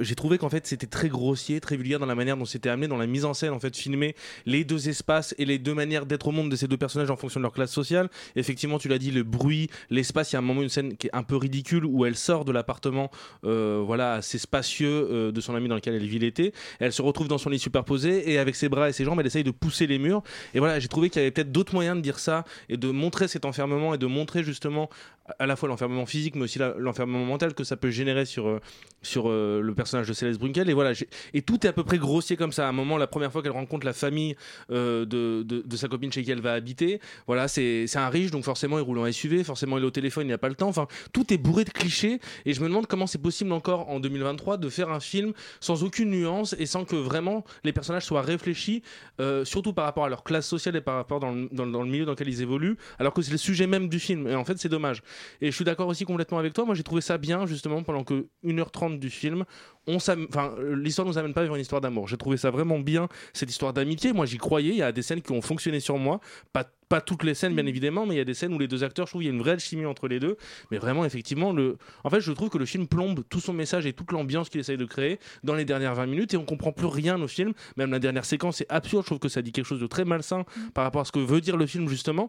S14: j'ai trouvé qu'en fait c'était très grossier, très vulgaire dans la manière dont c'était amené, dans la mise en scène en fait, filmer les deux espaces et les deux manières d'être au monde de ces deux personnages en fonction de leur classe sociale. Effectivement, tu l'as dit, le bruit, l'espace. Il y a un moment une scène qui est un peu ridicule où elle sort de l'appartement, euh, voilà, assez spacieux euh, de son ami dans lequel elle vit l'été. Elle se retrouve dans son lit superposé et avec ses bras et ses jambes, elle essaye de pousser les murs. Et voilà, j'ai trouvé qu'il y avait peut-être d'autres moyens de dire ça et de montrer cet enfermement et de montrer justement à la fois l'enfermement physique, mais aussi l'enfermement mental que ça peut générer sur, euh, sur euh, le personnage de Céleste Brunkel. Et voilà, et tout est à peu près grossier comme ça. À un moment, la première fois qu'elle rencontre la famille euh, de, de, sa copine chez qui elle va habiter, voilà, c'est un riche, donc forcément il roule en SUV, forcément il est au téléphone, il n'a pas le temps. Enfin, tout est bourré de clichés. Et je me demande comment c'est possible encore en 2023 de faire un film sans aucune nuance et sans que vraiment les personnages soient réfléchis, surtout par rapport à leur classe sociale et par rapport dans dans le milieu dans lequel ils évoluent, alors que c'est le sujet même du film. Et en fait, c'est dommage. Et je suis d'accord aussi complètement avec toi. Moi, j'ai trouvé ça bien, justement, pendant que 1h30 du film, on enfin, l'histoire nous amène pas vers une histoire d'amour. J'ai trouvé ça vraiment bien, cette histoire d'amitié. Moi, j'y croyais. Il y a des scènes qui ont fonctionné sur moi. Pas, pas toutes les scènes, bien évidemment, mais il y a des scènes où les deux acteurs, je trouve, il y a une vraie chimie entre les deux. Mais vraiment, effectivement, le... en fait, je trouve que le film plombe tout son message et toute l'ambiance qu'il essaye de créer dans les dernières 20 minutes et on comprend plus rien au film. Même la dernière séquence est absurde. Je trouve que ça dit quelque chose de très malsain par rapport à ce que veut dire le film, justement.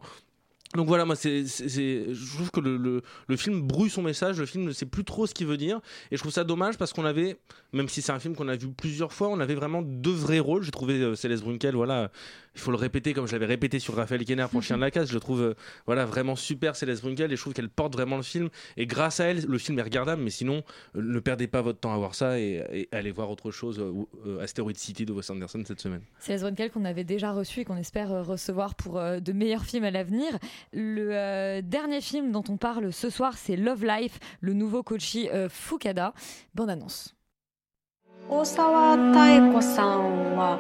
S14: Donc voilà, moi, c'est, je trouve que le, film brouille son message, le film ne sait plus trop ce qu'il veut dire, et je trouve ça dommage parce qu'on avait, même si c'est un film qu'on a vu plusieurs fois, on avait vraiment deux vrais rôles. J'ai trouvé euh, Céleste Brunkel, voilà, il faut le répéter comme je l'avais répété sur Raphaël Kenner pour Chien de la Casse, je le trouve euh, voilà, vraiment super Céleste Brunkel, et je trouve qu'elle porte vraiment le film, et grâce à elle, le film est regardable, mais sinon, euh, ne perdez pas votre temps à voir ça et, et allez voir autre chose, euh, ou- euh, Asteroid City de Wes Anderson cette semaine.
S5: C'est Les Runkel qu'on avait déjà reçu et qu'on espère euh, recevoir pour euh, de meilleurs films à l'avenir. Le euh, dernier film dont on parle ce soir, c'est Love Life, le nouveau Kochi euh, Fukada. Bonne annonce.
S15: 大沢妙子さんは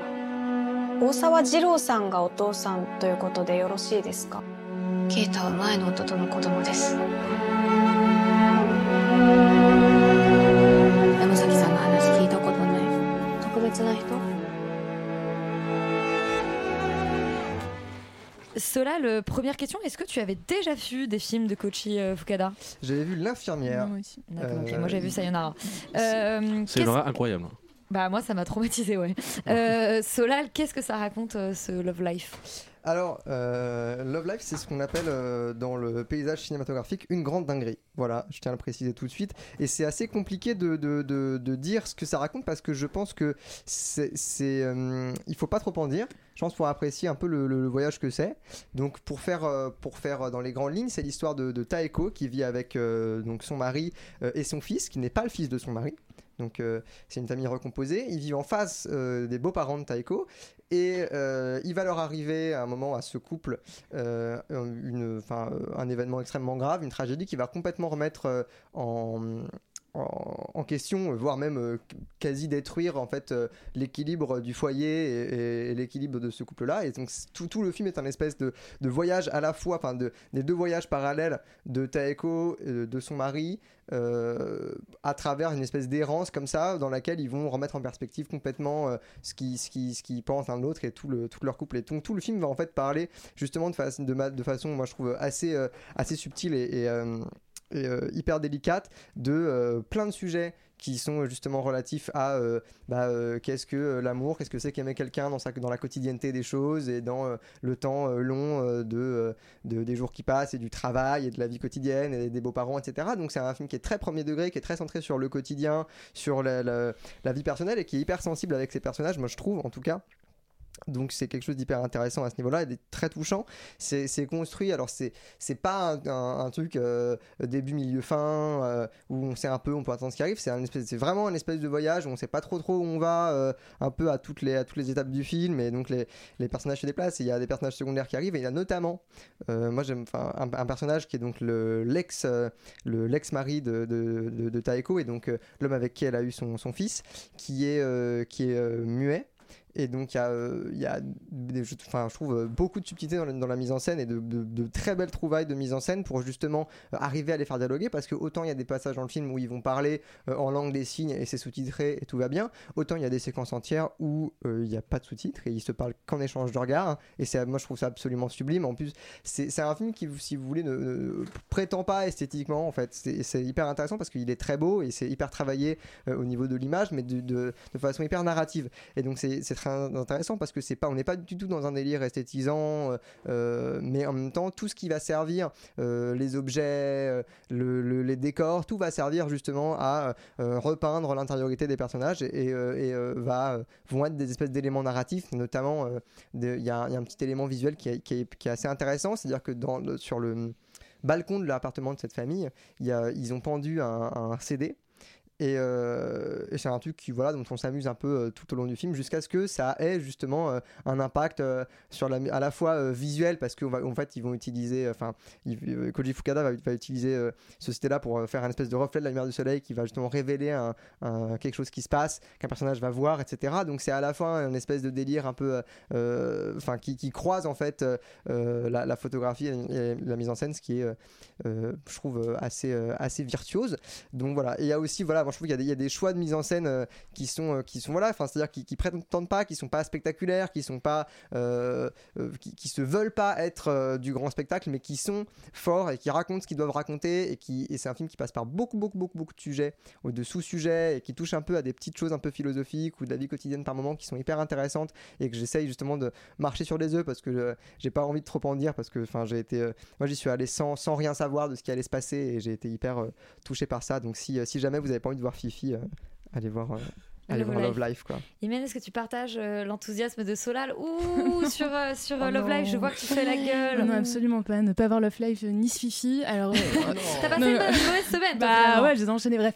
S15: 大沢二郎さんがお父さんということでよろしいですか
S10: ケイタは前の夫との子供です山崎さんの話聞いたことない特別な人
S5: Solal, euh, première question, est-ce que tu avais déjà vu des films de Kochi euh, Fukada
S6: J'avais vu l'infirmière.
S4: Moi aussi.
S5: D'accord, ok,
S6: Euh,
S5: moi j'ai vu Sayonara. Euh,
S14: C'est
S5: qu'est-ce-
S14: incroyable.
S5: Bah moi ça m'a traumatisé ouais. Euh, Solal, qu'est-ce que ça raconte euh, ce Love Life?
S6: Alors, euh, Love Life, c'est ce qu'on appelle euh, dans le paysage cinématographique une grande dinguerie. Voilà, je tiens à le préciser tout de suite. Et c'est assez compliqué de, de- de- de dire ce que ça raconte parce que je pense que c'est, c'est, euh, il faut pas trop en dire. Je pense pour apprécier un peu le, le- le voyage que c'est. Donc pour faire, pour faire dans les grandes lignes, c'est l'histoire de, Taeko qui vit avec donc son mari et son fils, qui n'est pas le fils de son mari. Donc euh, c'est une famille recomposée. Ils vivent en face euh, des beaux-parents de Taeko. Et euh, il va leur arriver à un moment à ce couple un événement extrêmement grave, une tragédie qui va complètement remettre en, en, question, voire même euh, quasi détruire en fait euh, l'équilibre du foyer et, l'équilibre de ce couple-là. Et donc tout, tout le film est un espèce de, de voyage à la fois, enfin de, des deux voyages parallèles de Taeko, euh, de son mari, euh, à travers une espèce d'errance comme ça, dans laquelle ils vont remettre en perspective complètement euh, ce qu'ils ce qui, ce qui pensent l'un de l'autre et tout, le, tout leur couple. Et donc tout le film va en fait parler justement de, fa- de, façon, moi je trouve, assez, euh, assez subtile et, euh, euh, hyper délicate de euh, plein de sujets qui sont justement relatifs à euh, bah, euh, qu'est-ce que euh, l'amour, qu'est-ce que c'est qu'aimer quelqu'un dans, la quotidienneté des choses et dans euh, le temps euh, long euh, de, euh, de- des jours qui passent et du travail et de la vie quotidienne et des beaux-parents, etc. Donc c'est un film qui est très premier degré, qui est très centré sur le quotidien, sur la, la- la vie personnelle et qui est hyper sensible avec ses personnages, moi je trouve en tout cas. Donc c'est quelque chose d'hyper intéressant à ce niveau-là et très touchant. C'est construit, alors c'est pas un, truc euh, début, milieu, fin euh, où on sait un peu, on peut attendre ce qui arrive. C'est vraiment un espèce de voyage où on sait pas trop trop où on va, euh, un peu à toutes les à toutes les étapes du film et donc les, les personnages se déplacent. Il y a des personnages secondaires qui arrivent et il y a notamment, moi j'aime, un, un personnage qui est donc le l'ex euh, le l'ex mari de, de, de- de Taeko et donc l'homme avec qui elle a eu son, son fils, qui est qui est muet. Et donc il y a, euh, je, trouve euh, beaucoup de subtilité dans la, mise en scène et de, très belles trouvailles de mise en scène pour justement euh, arriver à les faire dialoguer parce que autant il y a des passages dans le film où ils vont parler en langue des signes et c'est sous-titré et tout va bien, autant il y a des séquences entières où il n'y a pas de sous-titres et ils se parlent qu'en échange de regards et moi je trouve ça absolument sublime. En plus c'est un film qui si vous voulez ne, prétend pas esthétiquement en fait. C'est hyper intéressant parce qu'il est très beau et c'est hyper travaillé au niveau de l'image mais de, de, façon hyper narrative. Et donc c'est intéressant parce que c'est pas on n'est pas du tout dans un délire esthétisant euh, euh, mais en même temps tout ce qui va servir euh, les objets le- le- les décors tout va servir justement à repeindre l'intériorité des personnages et, et, va vont être des espèces d'éléments narratifs notamment il y, a un- petit élément visuel qui est, qui est- assez intéressant c'est à dire que dans sur le balcon de l'appartement de cette famille, il y a- ils ont pendu un CD. Et, euh, et c'est un truc qui, voilà, dont on s'amuse un peu euh, tout au long du film jusqu'à ce que ça ait justement euh, un impact sur la, à la fois visuel parce qu'en en fait ils vont utiliser, enfin Koji Fukada va, va utiliser ce CD-là pour faire un espèce de reflet de la lumière du soleil qui va justement révéler un, quelque chose qui se passe, qu'un personnage va voir, etc. Donc c'est à la fois un espèce de délire un peu, enfin qui, croise en fait la, photographie et, la mise en scène, ce qui est, je trouve, assez, assez virtuose. Donc voilà, et il y a aussi, voilà, je trouve qu'il y a des- choix de mise en scène euh, qui sont, euh, qui sont voilà, enfin c'est-à-dire qui, qui prétendent pas, qui sont pas spectaculaires, qui sont pas, euh, qui, se veulent pas être du grand spectacle, mais qui sont forts et qui racontent ce qu'ils doivent raconter et qui, et c'est un film qui passe par beaucoup, beaucoup, beaucoup, beaucoup de sujets ou de sous-sujets et qui touche un peu à des petites choses un peu philosophiques ou de la vie quotidienne par moments qui sont hyper intéressantes et que j'essaye justement de marcher sur les œufs parce que j'ai pas envie de trop en dire parce que enfin j'ai été, moi j'y suis allé sans, sans rien savoir de ce qui allait se passer et j'ai été hyper touché par ça. Donc si, si jamais vous avez pas envie voir Fifi, euh, allez voir, euh, allez
S5: Love
S6: voir
S5: Life.
S6: Love Life quoi.
S5: Imen, est-ce que tu partages euh, l'enthousiasme de Solal ou sur, euh, sur euh,
S4: Oh
S5: Love
S4: non.
S5: Life? Je vois que tu fais la gueule.
S4: Non, absolument pas. Ne pas voir Love Life euh, ni Fifi. Alors, euh,
S5: T'as passé
S4: Non,
S5: une mauvaise semaine, toi,
S4: Bah ouais, j'ai enchaîné, bref.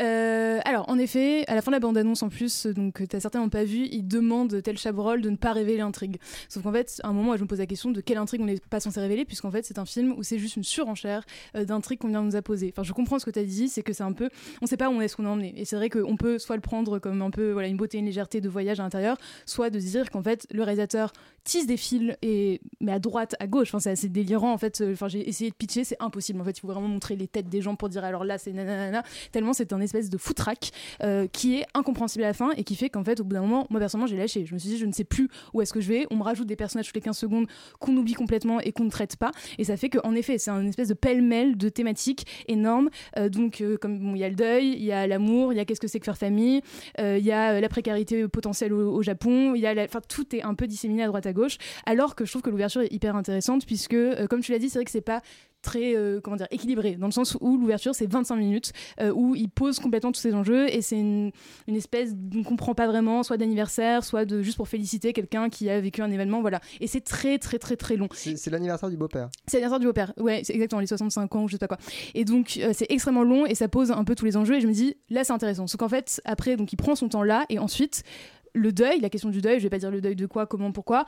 S4: Euh, alors, en effet, à la fin de la bande-annonce, en plus, donc t'as certainement pas vu, il demande tel Chabrol de ne pas révéler l'intrigue. Sauf qu'en fait, à un moment, je me pose la question de quelle intrigue on n'est pas censé révéler, puisqu'en fait, c'est un film où c'est juste une surenchère euh, d'intrigues qu'on vient de nous apposer. Enfin, je comprends ce que t'as dit, c'est que c'est un peu, on sait pas où on est-ce qu'on en est. Et c'est vrai qu'on peut soit le prendre comme un peu, voilà, une beauté, une légèreté de voyage à l'intérieur, soit de dire qu'en fait, le réalisateur tisse des fils et mais à droite, à gauche. Enfin, c'est assez délirant en fait. Euh, Enfin, j'ai essayé de pitcher, c'est impossible. En fait, il faut vraiment montrer les têtes des gens pour dire alors là, c'est nanana. Tellement c'est un espèce de foutraque euh, qui est incompréhensible à la fin et qui fait qu'en fait, au bout d'un moment, moi personnellement, j'ai lâché. Je me suis dit, je ne sais plus où est-ce que je vais. On me rajoute des personnages toutes les 15 secondes qu'on oublie complètement et qu'on ne traite pas. Et ça fait qu'en effet, c'est un espèce de pêle-mêle de thématiques énormes. Euh, donc, euh, comme il y a le deuil, il y a l'amour, il y a qu'est-ce que c'est que faire famille, euh, il y a euh, la précarité potentielle au, Japon, y a tout est un peu disséminé à droite à gauche. Alors que je trouve que l'ouverture est hyper intéressante puisque, euh, comme tu l'as dit, c'est vrai que c'est pas très euh, comment dire équilibré dans le sens où l'ouverture c'est 25 minutes euh, où il pose complètement tous ces enjeux et c'est une, une espèce on ne comprend pas vraiment soit d'anniversaire soit de juste pour féliciter quelqu'un qui a vécu un événement voilà et c'est très très très très long
S6: C'est l'anniversaire du beau-père.
S4: c'est l'anniversaire du beau-père, ouais, c'est exactement les 65 ans ou je sais pas quoi. Et donc euh, c'est extrêmement long et ça pose un peu tous les enjeux et je me dis là c'est intéressant. Sauf qu'en fait après donc il prend son temps là et ensuite le deuil, la question du deuil, je vais pas dire le deuil de quoi, comment, pourquoi,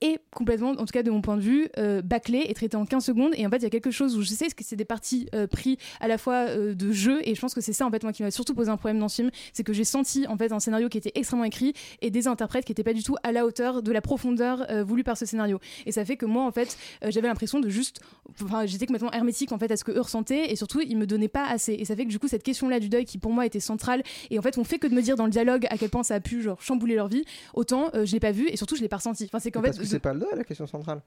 S4: est complètement, en tout cas de mon point de vue, euh, bâclé et traité en 15 secondes. Et en fait, il y a quelque chose où je sais que c'est des parties euh, pris à la fois euh, de jeu et je pense que c'est ça en fait moi qui m'a surtout posé un problème dans ce film, c'est que j'ai senti en fait un scénario qui était extrêmement écrit et des interprètes qui étaient pas du tout à la hauteur de la profondeur euh, voulue par ce scénario. Et ça fait que moi en fait, euh, j'avais l'impression de juste, enfin j'étais complètement hermétique en fait à ce que eux ressentaient et surtout ils me donnaient pas assez. Et ça fait que du coup cette question-là du deuil qui pour moi était centrale et en fait on fait que de me dire dans le dialogue à quel point ça a pu genre chambouler leur vie, autant je l'ai pas vu et surtout je l'ai pas ressenti. Enfin c'est qu'en fait
S6: que c'est pas le deuil la question centrale.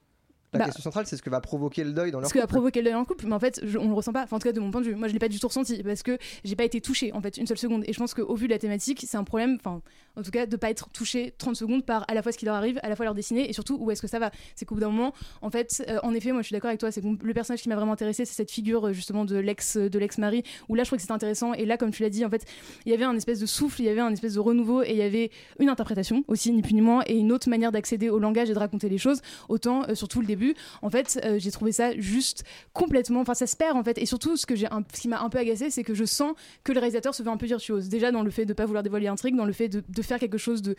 S6: La
S4: Bah-
S6: question centrale, c'est ce que va provoquer le deuil dans leur
S4: ce qui a
S6: couple.
S4: provoqué le deuil en couple mais en fait je- on le ressent pas. Enfin en tout cas de mon point de vue moi je l'ai pas du tout ressenti parce que j'ai pas été touchée en fait une seule seconde. Et je pense qu'au vu de la thématique c'est un problème enfin en tout cas de pas être touché 30 secondes par à la fois ce qui leur arrive à la fois leur destinée et surtout où est-ce que ça va. C'est qu'au bout d'un moment en fait euh, en effet moi je suis d'accord avec toi c'est que le personnage qui m'a vraiment intéressé c'est cette figure euh, justement de l'ex de l'ex mari où là je trouvais que c'était intéressant. Et là comme tu l'as dit en fait il y avait un espèce de souffle il y avait un espèce de renouveau et il y avait une interprétation aussi ni plus ni moins et une autre manière d'accéder au langage et de raconter les choses. Autant euh, surtout le début en fait euh, j'ai trouvé ça juste complètement enfin ça se perd en fait et surtout ce que j'ai un- ce qui m'a un peu agacé c'est que je sens que le réalisateur se veut un peu virtuose déjà dans le fait de pas vouloir dévoiler l'intrigue dans le fait de, de faire quelque chose de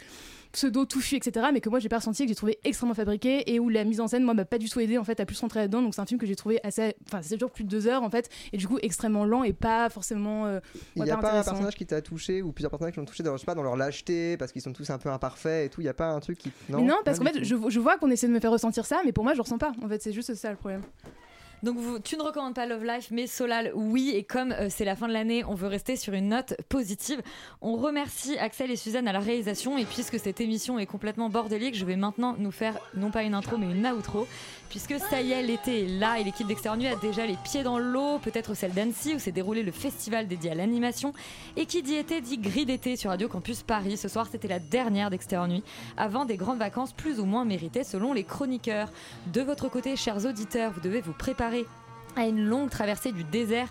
S4: pseudo touffu etc mais que moi j'ai pas ressenti que j'ai trouvé extrêmement fabriqué et où la mise en scène moi m'a pas du tout aidé en fait à plus rentrer là-dedans donc c'est un film que j'ai trouvé assez enfin c'est toujours plus de deux heures en fait et du coup extrêmement lent et pas forcément euh,
S6: Il n'y a pas un personnage qui t'a touché ou plusieurs personnages qui l'ont touché dans, je sais pas, dans leur lâcheté parce qu'ils sont tous un peu imparfaits et tout. Il n'y a pas un truc qui.
S4: mais non parce qu'en fait je, je vois qu'on essaie de me faire ressentir ça mais pour moi je pas en fait c'est juste ça le problème
S5: Donc tu ne recommandes pas Love Life, mais Solal, oui. Et comme euh, c'est la fin de l'année, on veut rester sur une note positive. On remercie Axel et Suzanne à la réalisation. Et puisque cette émission est complètement bordélique, je vais maintenant nous faire non pas une intro, mais une outro. Puisque ça y est, l'été est là et l'équipe d'Extérieur a déjà les pieds dans l'eau, peut-être celle d'Annecy où s'est déroulé le festival dédié à l'animation. Et qui dit été dit gris d'été sur Radio Campus Paris. Ce soir, c'était la dernière d'Extérieur avant des grandes vacances plus ou moins méritées selon les chroniqueurs. De votre côté, chers auditeurs, vous devez vous préparer séparés à une longue traversée du désert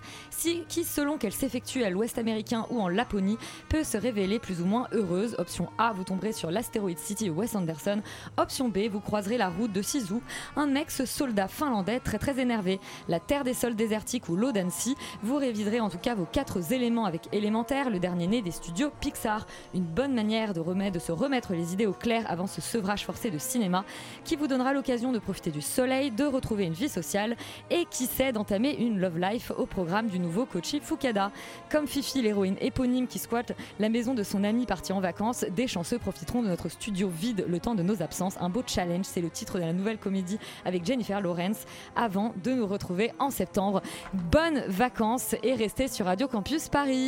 S5: qui, selon qu'elle s'effectue à l'ouest américain ou en Laponie, peut se révéler plus ou moins heureuse. Option A, vous tomberez sur l'astéroïde City Wes Anderson. Option B, vous croiserez la route de Sisu, un ex-soldat finlandais très très énervé. La terre des sols désertiques ou l'eau d'Annecy, vous réviserez en tout cas vos quatre éléments avec Élémentaire, le dernier né des studios Pixar. Une bonne manière de se remettre les idées au clair avant ce sevrage forcé de cinéma qui vous donnera l'occasion de profiter du soleil, de retrouver une vie sociale et qui sait d'entamer une love life au programme du nouveau Kochi Fukada. Comme Fifi, l'héroïne éponyme qui squatte la maison de son ami parti en vacances, des chanceux profiteront de notre studio vide le temps de nos absences. Un beau challenge, c'est le titre de la nouvelle comédie avec Jennifer Lawrence avant de nous retrouver en septembre. Bonnes vacances et restez sur Radio Campus Paris.